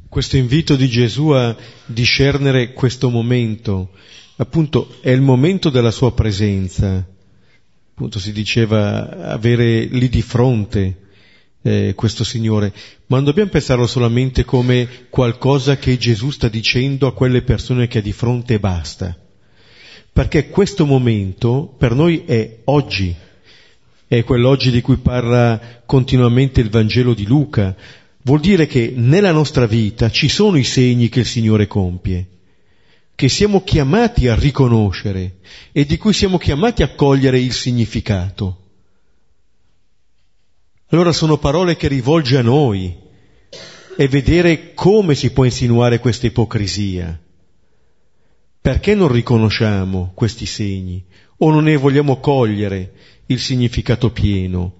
Speaker 1: Questo invito di Gesù a discernere questo momento, appunto è il momento della sua presenza, appunto si diceva avere lì di fronte eh, questo Signore, ma non dobbiamo pensarlo solamente come qualcosa che Gesù sta dicendo a quelle persone che ha di fronte e basta. Perché questo momento per noi è oggi, è quell'oggi di cui parla continuamente il Vangelo di Luca. Vuol dire che nella nostra vita ci sono i segni che il Signore compie, che siamo chiamati a riconoscere e di cui siamo chiamati a cogliere il significato. Allora sono parole che rivolge a noi e vedere come si può insinuare questa ipocrisia. Perché non riconosciamo questi segni o non ne vogliamo cogliere il significato pieno?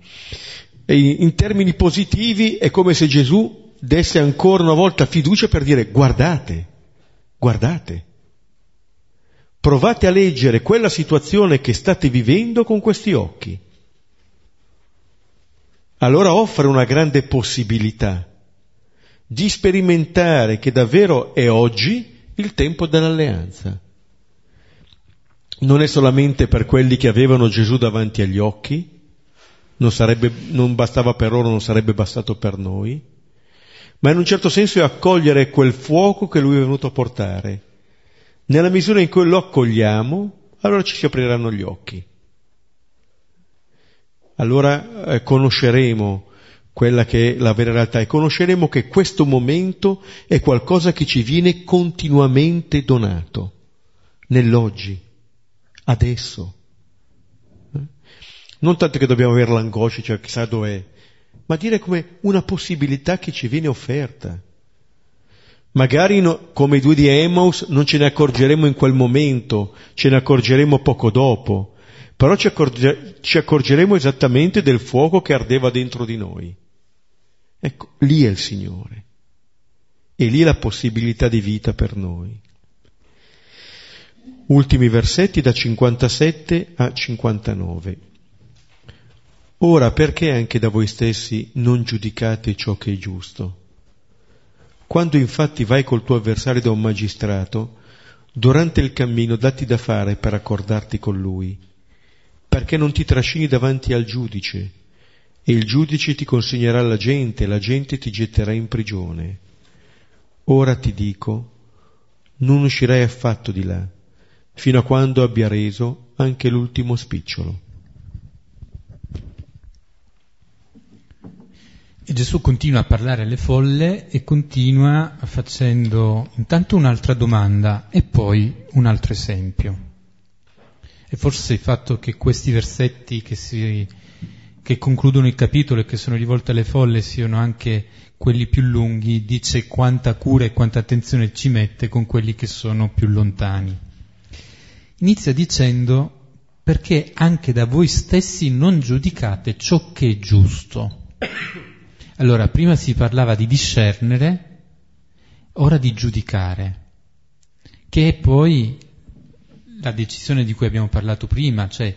Speaker 1: E in termini positivi è come se Gesù desse ancora una volta fiducia per dire guardate, guardate, provate a leggere quella situazione che state vivendo con questi occhi allora offre una grande possibilità di sperimentare che davvero è oggi il tempo dell'alleanza. Non è solamente per quelli che avevano Gesù davanti agli occhi, non, sarebbe, non bastava per loro, non sarebbe bastato per noi, ma in un certo senso è accogliere quel fuoco che lui è venuto a portare. Nella misura in cui lo accogliamo, allora ci si apriranno gli occhi allora eh, conosceremo quella che è la vera realtà e conosceremo che questo momento è qualcosa che ci viene continuamente donato, nell'oggi, adesso. Eh? Non tanto che dobbiamo avere l'angoscia, cioè chissà dov'è, ma dire come una possibilità che ci viene offerta. Magari no, come i due di Emmaus non ce ne accorgeremo in quel momento, ce ne accorgeremo poco dopo, però ci, accorge, ci accorgeremo esattamente del fuoco che ardeva dentro di noi. Ecco, lì è il Signore. E lì è la possibilità di vita per noi. Ultimi versetti da 57 a 59. Ora perché anche da voi stessi non giudicate ciò che è giusto? Quando infatti vai col tuo avversario da un magistrato, durante il cammino datti da fare per accordarti con lui perché non ti trascini davanti al giudice e il giudice ti consegnerà alla gente la gente ti getterà in prigione. Ora ti dico, non uscirai affatto di là, fino a quando abbia reso anche l'ultimo spicciolo.
Speaker 2: E Gesù continua a parlare alle folle e continua facendo intanto un'altra domanda e poi un altro esempio. E forse il fatto che questi versetti che, si, che concludono il capitolo e che sono rivolti alle folle siano anche quelli più lunghi, dice quanta cura e quanta attenzione ci mette con quelli che sono più lontani. Inizia dicendo perché anche da voi stessi non giudicate ciò che è giusto. Allora, prima si parlava di discernere, ora di giudicare, che è poi la decisione di cui abbiamo parlato prima, cioè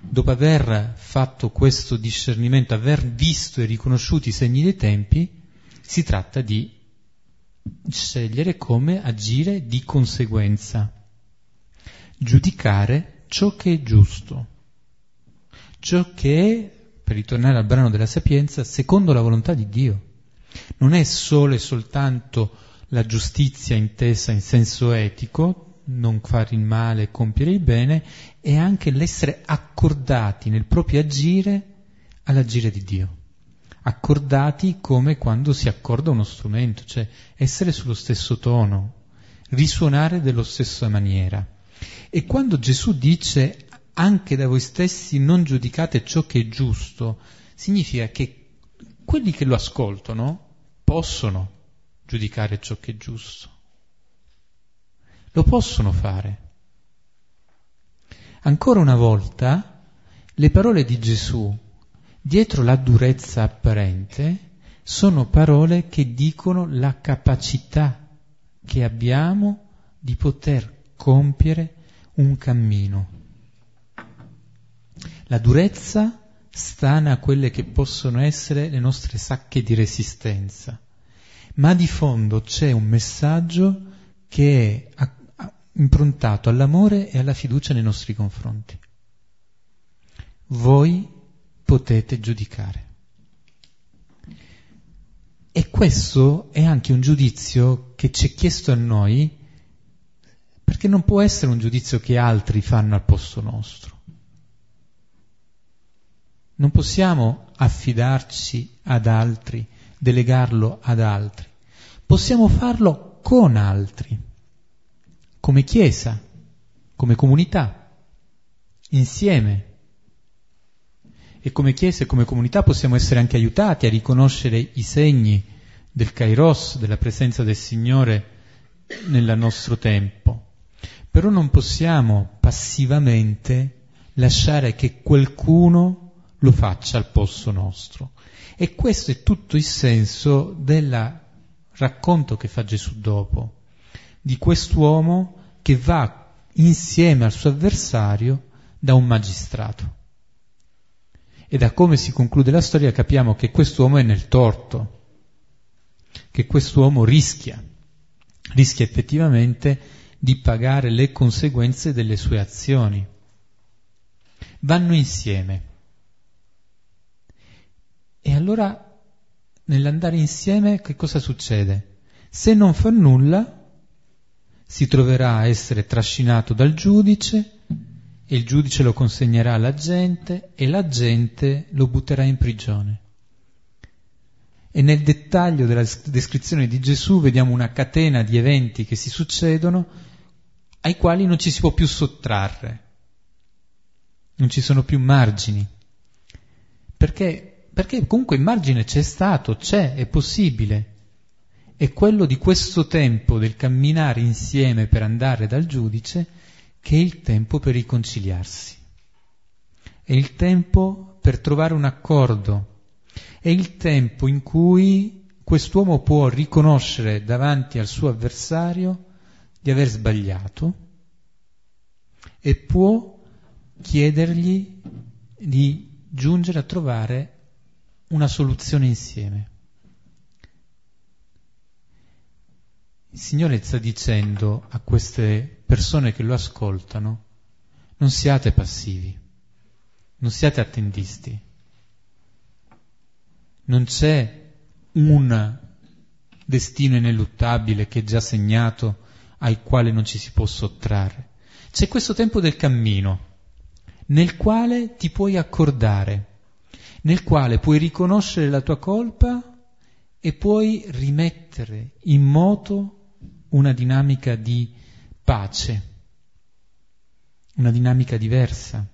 Speaker 2: dopo aver fatto questo discernimento, aver visto e riconosciuto i segni dei tempi, si tratta di scegliere come agire di conseguenza, giudicare ciò che è giusto, ciò che è, per ritornare al brano della sapienza, secondo la volontà di Dio. Non è solo e soltanto la giustizia intesa in senso etico, non fare il male, compiere il bene, è anche l'essere accordati nel proprio agire all'agire di Dio. Accordati come quando si accorda uno strumento, cioè essere sullo stesso tono, risuonare dello stesso maniera. E quando Gesù dice anche da voi stessi non giudicate ciò che è giusto, significa che quelli che lo ascoltano possono giudicare ciò che è giusto. Lo possono fare. Ancora una volta, le parole di Gesù, dietro la durezza apparente, sono parole che dicono la capacità che abbiamo di poter compiere un cammino. La durezza stana quelle che possono essere le nostre sacche di resistenza, ma di fondo c'è un messaggio che è improntato all'amore e alla fiducia nei nostri confronti. Voi potete giudicare. E questo è anche un giudizio che ci è chiesto a noi perché non può essere un giudizio che altri fanno al posto nostro. Non possiamo affidarci ad altri, delegarlo ad altri. Possiamo farlo con altri come Chiesa, come comunità, insieme. E come Chiesa e come comunità possiamo essere anche aiutati a riconoscere i segni del Kairos, della presenza del Signore nel nostro tempo. Però non possiamo passivamente lasciare che qualcuno lo faccia al posto nostro. E questo è tutto il senso del racconto che fa Gesù dopo di quest'uomo che va insieme al suo avversario da un magistrato. E da come si conclude la storia capiamo che quest'uomo è nel torto, che quest'uomo rischia, rischia effettivamente di pagare le conseguenze delle sue azioni. Vanno insieme. E allora, nell'andare insieme, che cosa succede? Se non fa nulla, si troverà a essere trascinato dal giudice e il giudice lo consegnerà alla gente e la gente lo butterà in prigione. E nel dettaglio della descrizione di Gesù vediamo una catena di eventi che si succedono ai quali non ci si può più sottrarre, non ci sono più margini. Perché, perché comunque il margine c'è stato, c'è, è possibile è quello di questo tempo del camminare insieme per andare dal giudice che è il tempo per riconciliarsi. È il tempo per trovare un accordo. È il tempo in cui quest'uomo può riconoscere davanti al suo avversario di aver sbagliato e può chiedergli di giungere a trovare una soluzione insieme. Il Signore sta dicendo a queste persone che lo ascoltano, non siate passivi, non siate attendisti. Non c'è un destino ineluttabile che è già segnato al quale non ci si può sottrarre. C'è questo tempo del cammino nel quale ti puoi accordare, nel quale puoi riconoscere la tua colpa e puoi rimettere in moto una dinamica di pace, una dinamica diversa.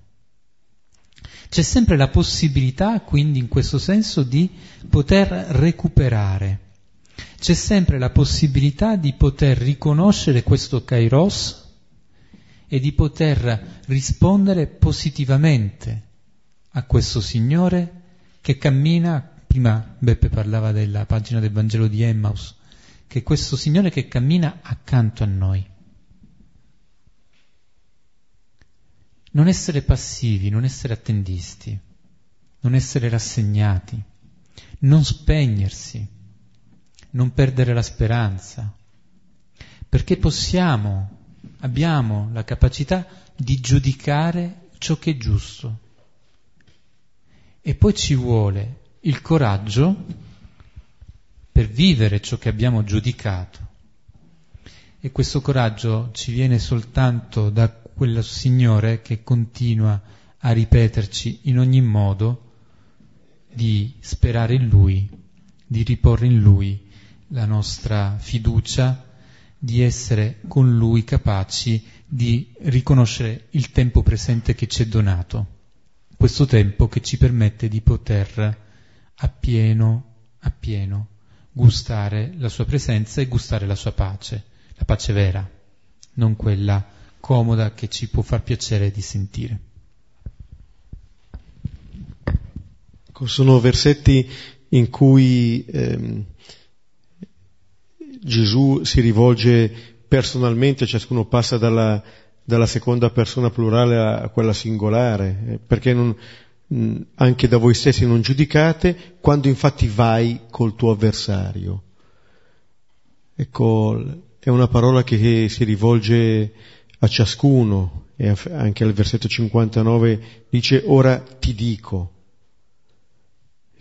Speaker 2: C'è sempre la possibilità, quindi, in questo senso, di poter recuperare. C'è sempre la possibilità di poter riconoscere questo kairos e di poter rispondere positivamente a questo Signore che cammina, prima Beppe parlava della pagina del Vangelo di Emmaus, che questo Signore che cammina accanto a noi. Non essere passivi, non essere attendisti, non essere rassegnati, non spegnersi, non perdere la speranza, perché possiamo, abbiamo la capacità di giudicare ciò che è giusto. E poi ci vuole il coraggio per vivere ciò che abbiamo giudicato. E questo coraggio ci viene soltanto da quel Signore che continua a ripeterci in ogni modo di sperare in Lui, di riporre in Lui la nostra fiducia, di essere con Lui capaci di riconoscere il tempo presente che ci è donato, questo tempo che ci permette di poter appieno, appieno gustare la sua presenza e gustare la sua pace, la pace vera, non quella comoda che ci può far piacere di sentire.
Speaker 1: Sono versetti in cui ehm, Gesù si rivolge personalmente, ciascuno passa dalla, dalla seconda persona plurale a, quella singolare, eh, perché non, anche da voi stessi non giudicate, quando infatti vai col tuo avversario. Ecco, è una parola che si rivolge a ciascuno, e anche al versetto 59 dice ora ti dico.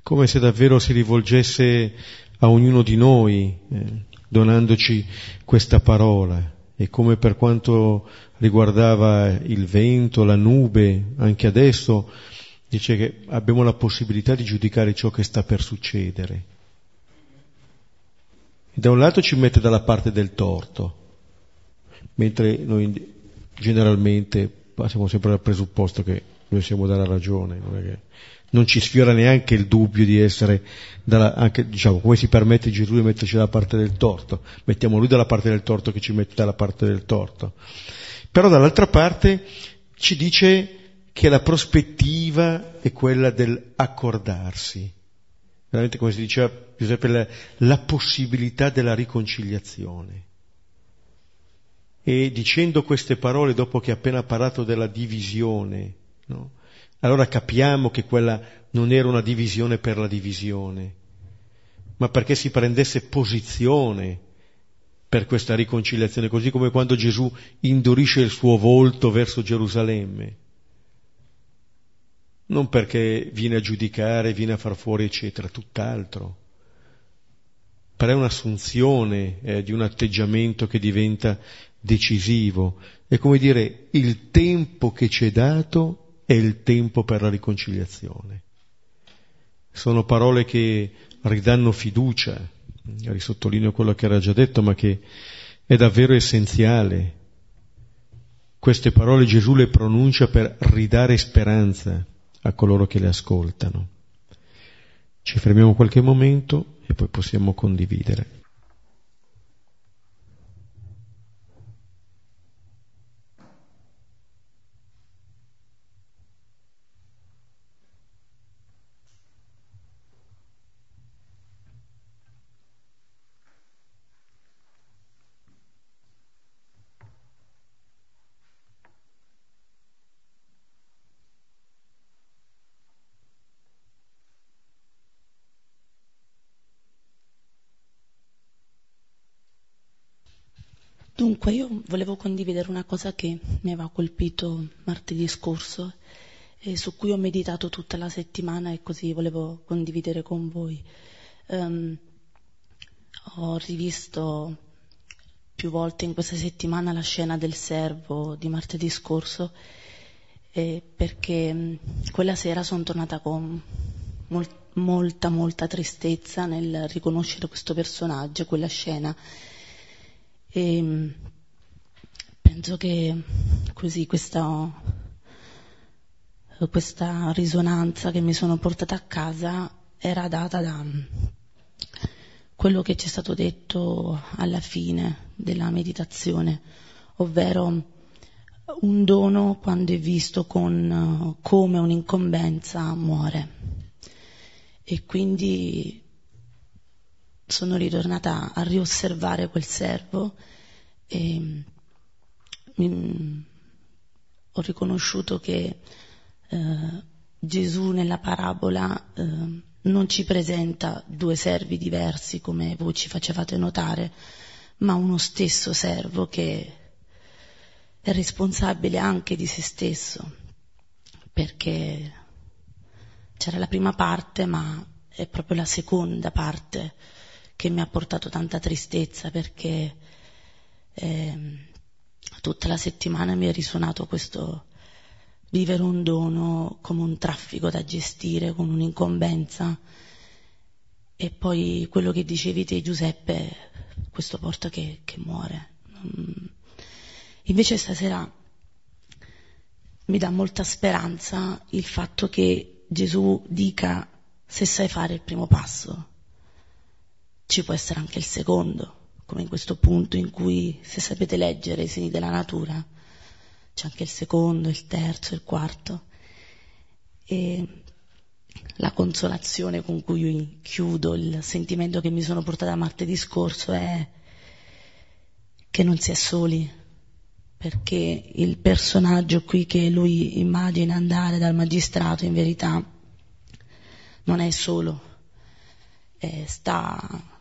Speaker 1: Come se davvero si rivolgesse a ognuno di noi, eh, donandoci questa parola. E come per quanto riguardava il vento, la nube, anche adesso dice che abbiamo la possibilità di giudicare ciò che sta per succedere. Da un lato ci mette dalla parte del torto, mentre noi generalmente passiamo sempre dal presupposto che noi siamo dalla ragione, non, che, non ci sfiora neanche il dubbio di essere, dalla, anche, diciamo, come si permette Gesù di metterci dalla parte del torto, mettiamo lui dalla parte del torto che ci mette dalla parte del torto. Però dall'altra parte ci dice che la prospettiva è quella dell'accordarsi. Veramente come si diceva Giuseppe, la, la possibilità della riconciliazione. E dicendo queste parole, dopo che ha appena parlato della divisione, no? allora capiamo che quella non era una divisione per la divisione, ma perché si prendesse posizione per questa riconciliazione, così come quando Gesù indurisce il suo volto verso Gerusalemme non perché viene a giudicare, viene a far fuori, eccetera, tutt'altro. Però è un'assunzione eh, di un atteggiamento che diventa decisivo. È come dire, il tempo che ci è dato è il tempo per la riconciliazione. Sono parole che ridanno fiducia, risottolineo quello che era già detto, ma che è davvero essenziale. Queste parole Gesù le pronuncia per ridare speranza a coloro che le ascoltano. Ci fermiamo qualche momento e poi possiamo condividere.
Speaker 3: Dunque io volevo condividere una cosa che mi aveva colpito martedì scorso e su cui ho meditato tutta la settimana e così volevo condividere con voi. Um, ho rivisto più volte in questa settimana la scena del servo di martedì scorso eh, perché um, quella sera sono tornata con mol- molta molta tristezza nel riconoscere questo personaggio, quella scena e mm, penso che così questa, questa risonanza che mi sono portata a casa era data da mm, quello che ci è stato detto alla fine della meditazione, ovvero un dono quando è visto con, come un'incombenza muore. E quindi sono ritornata a riosservare quel servo e mi, ho riconosciuto che eh, Gesù nella parabola eh, non ci presenta due servi diversi come voi ci facevate notare, ma uno stesso servo che è responsabile anche di se stesso, perché c'era la prima parte, ma è proprio la seconda parte che mi ha portato tanta tristezza, perché eh, tutta la settimana mi è risuonato questo vivere un dono come un traffico da gestire, con un'incombenza. E poi quello che dicevi te, Giuseppe, questo porta che, che muore. Invece stasera mi dà molta speranza il fatto che Gesù dica se sai fare il primo passo, ci può essere anche il secondo, come in questo punto in cui se sapete leggere i segni della natura, c'è anche il secondo, il terzo, il quarto. E la consolazione con cui chiudo il sentimento che mi sono portata martedì scorso è che non si è soli, perché il personaggio qui che lui immagina andare dal magistrato in verità non è solo, eh, sta,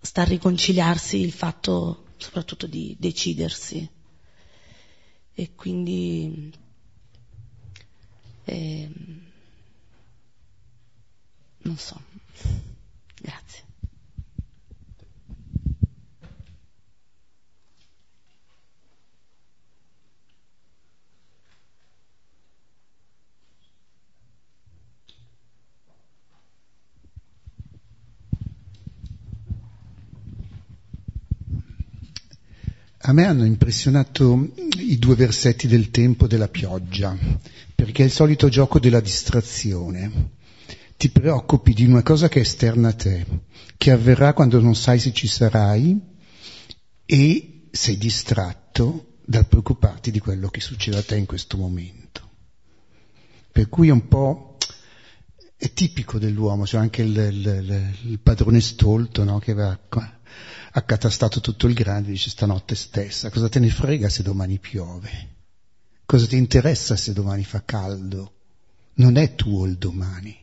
Speaker 3: sta a riconciliarsi il fatto soprattutto di decidersi e quindi eh, non so. Grazie.
Speaker 4: A me hanno impressionato i due versetti del tempo della pioggia, perché è il solito gioco della distrazione. Ti preoccupi di una cosa che è esterna a te, che avverrà quando non sai se ci sarai e sei distratto dal preoccuparti di quello che succede a te in questo momento. Per cui è un po' è tipico dell'uomo, c'è anche il, il, il padrone stolto no? che va accatastato tutto il grande, dice stanotte stessa, cosa te ne frega se domani piove? Cosa ti interessa se domani fa caldo? Non è tuo il domani,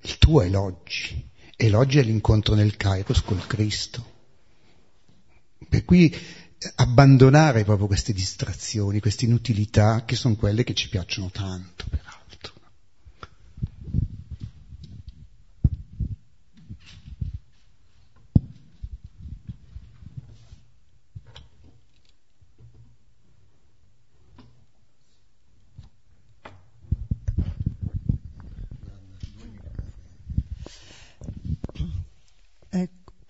Speaker 4: il tuo è l'oggi, e l'oggi è l'incontro nel Kairos col Cristo. Per cui abbandonare proprio queste distrazioni, queste inutilità che sono quelle che ci piacciono tanto, peraltro.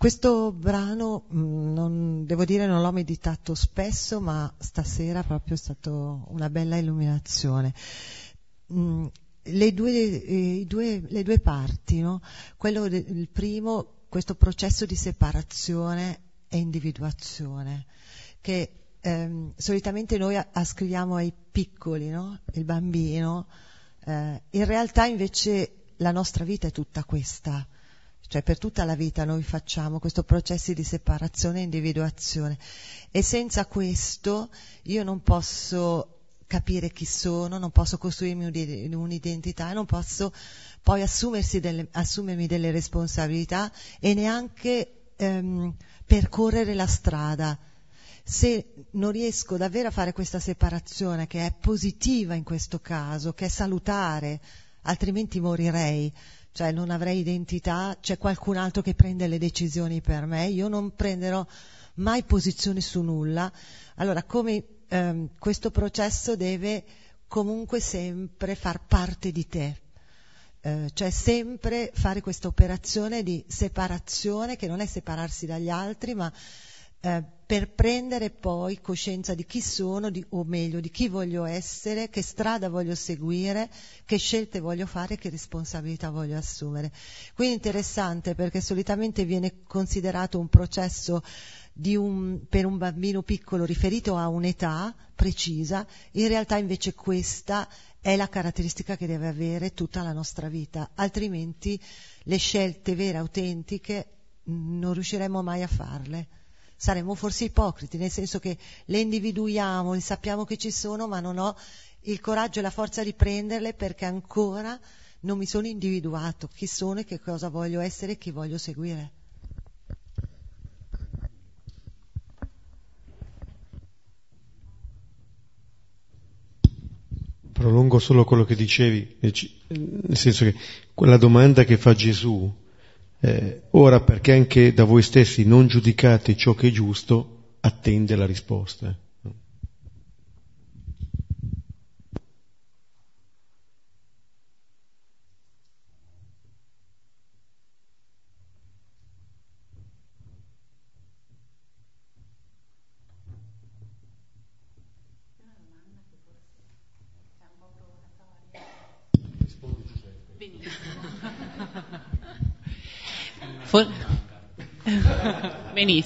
Speaker 5: Questo brano, mm, non, devo dire, non l'ho meditato spesso, ma stasera proprio è stata una bella illuminazione. Mm, le due, due, le due parti, no? Quello il primo, questo processo di separazione e individuazione, che ehm, solitamente noi ascriviamo ai piccoli, no? il bambino, eh, in realtà invece la nostra vita è tutta questa cioè per tutta la vita noi facciamo questo processo di separazione e individuazione e senza questo io non posso capire chi sono, non posso costruirmi un'identità, non posso poi delle, assumermi delle responsabilità e neanche ehm, percorrere la strada. Se non riesco davvero a fare questa separazione, che è positiva in questo caso, che è salutare, altrimenti morirei, cioè non avrei identità, c'è qualcun altro che prende le decisioni per me, io non prenderò mai posizione su nulla. Allora, come ehm, questo processo deve comunque sempre far parte di te, eh, cioè sempre fare questa operazione di separazione, che non è separarsi dagli altri, ma eh, per prendere poi coscienza di chi sono, di, o meglio di chi voglio essere, che strada voglio seguire, che scelte voglio fare, che responsabilità voglio assumere. Quindi interessante perché solitamente viene considerato un processo un, per un bambino piccolo riferito a un'età precisa, in realtà invece questa è la caratteristica che deve avere tutta la nostra vita, altrimenti le scelte vere, autentiche, non riusciremo mai a farle. Saremmo forse ipocriti, nel senso che le individuiamo, le sappiamo che ci sono, ma non ho il coraggio e la forza di prenderle perché ancora non mi sono individuato chi sono e che cosa voglio essere e chi voglio seguire.
Speaker 1: Prolungo solo quello che dicevi, nel senso che quella domanda che fa Gesù, eh, ora perché anche da voi stessi non giudicate ciò che è giusto, attende la risposta.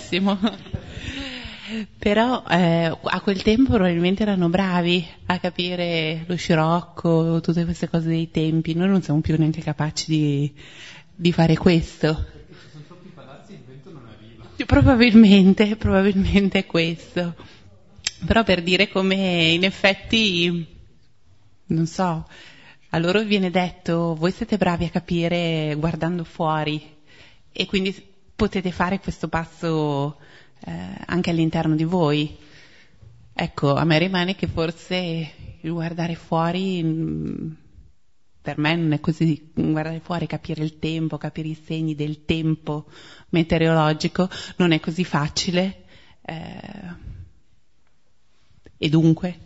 Speaker 6: Benissimo. Però eh, a quel tempo probabilmente erano bravi a capire lo scirocco, tutte queste cose dei tempi. Noi non siamo più neanche capaci di, di fare questo. Probabilmente, probabilmente è questo. Però per dire come in effetti, non so, a loro viene detto voi siete bravi a capire guardando fuori e quindi potete fare questo passo eh, anche all'interno di voi. Ecco, a me rimane che forse il guardare fuori, mm, per me non è così, guardare fuori, capire il tempo, capire i segni del tempo meteorologico, non è così facile. Eh, e dunque?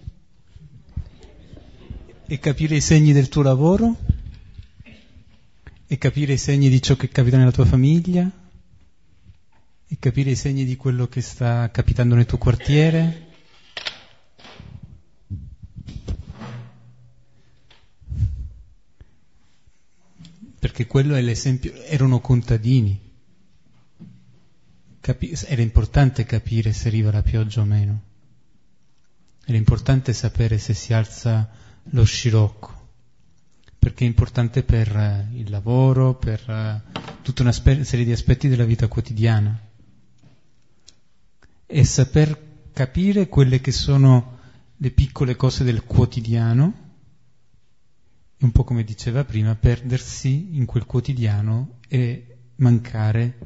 Speaker 2: E capire i segni del tuo lavoro? e capire i segni di ciò che capita nella tua famiglia e capire i segni di quello che sta capitando nel tuo quartiere. Perché quello è l'esempio, erano contadini. Capi- era importante capire se arriva la pioggia o meno. Era importante sapere se si alza lo scirocco perché è importante per uh, il lavoro, per uh, tutta una serie di aspetti della vita quotidiana. E saper capire quelle che sono le piccole cose del quotidiano, un po' come diceva prima, perdersi in quel quotidiano e mancare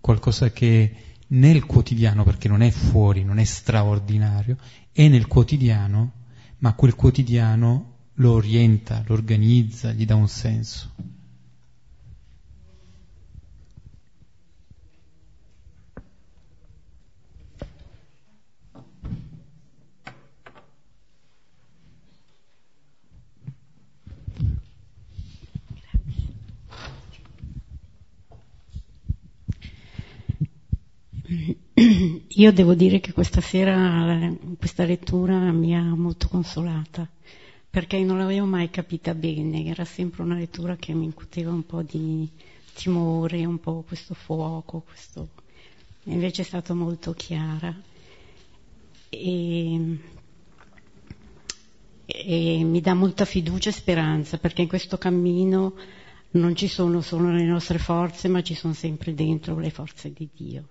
Speaker 2: qualcosa che nel quotidiano, perché non è fuori, non è straordinario, è nel quotidiano, ma quel quotidiano lo orienta, lo organizza, gli dà un senso.
Speaker 7: Io devo dire che questa sera questa lettura mi ha molto consolata perché non l'avevo mai capita bene, era sempre una lettura che mi incuteva un po' di timore, un po' questo fuoco, questo... invece è stata molto chiara. E, e mi dà molta fiducia e speranza, perché in questo cammino non ci sono solo le nostre forze, ma ci sono sempre dentro le forze di Dio.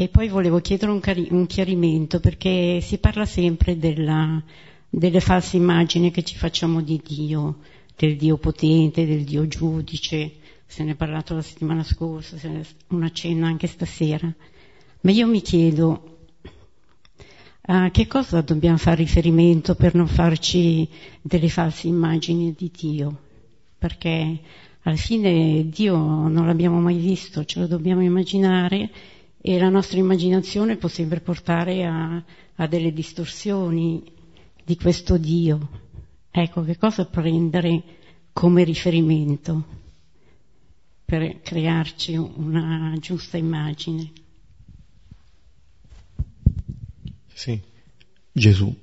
Speaker 7: E poi volevo chiedere un, cari- un chiarimento, perché si parla sempre della delle false immagini che ci facciamo di Dio, del Dio potente, del Dio giudice, se ne è parlato la settimana scorsa, se ne è una cena anche stasera. Ma io mi chiedo a che cosa dobbiamo fare riferimento per non farci delle false immagini di Dio? Perché alla fine Dio non l'abbiamo mai visto, ce lo dobbiamo immaginare e la nostra immaginazione può sempre portare a, a delle distorsioni di questo Dio. Ecco, che cosa prendere come riferimento per crearci una giusta immagine?
Speaker 1: Sì, Gesù.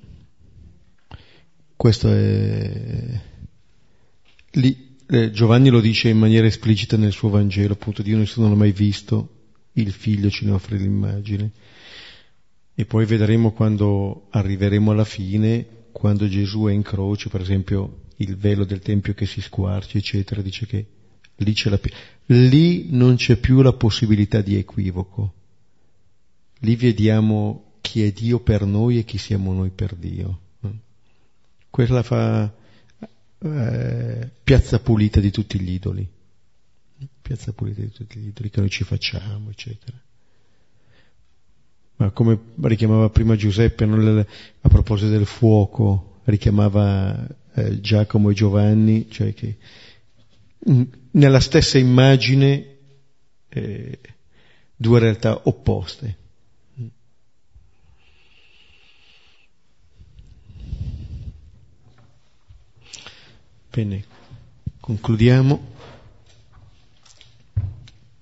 Speaker 1: Questo è... Lì, eh, Giovanni lo dice in maniera esplicita nel suo Vangelo, appunto, Dio nessuno l'ha mai visto, il figlio ci ne offre l'immagine. E poi vedremo quando arriveremo alla fine quando Gesù è in croce, per esempio il velo del Tempio che si squarcia, eccetera, dice che Lì, c'è la, lì non c'è più la possibilità di equivoco. Lì vediamo chi è Dio per noi e chi siamo noi per Dio. Quella fa eh, piazza pulita di tutti gli idoli. Piazza pulita di tutti gli idoli che noi ci facciamo, eccetera. Ma come richiamava prima Giuseppe a proposito del fuoco, richiamava eh, Giacomo e Giovanni, cioè che nella stessa immagine eh, due realtà opposte. Bene, concludiamo.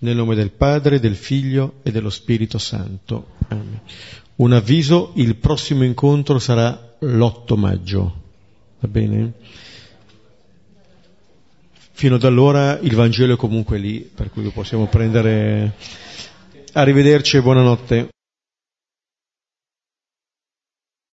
Speaker 1: Nel nome del Padre, del Figlio e dello Spirito Santo. Amen. Un avviso, il prossimo incontro sarà l'8 maggio. Va bene? Fino ad allora il Vangelo è comunque lì, per cui lo possiamo prendere. Arrivederci e buonanotte.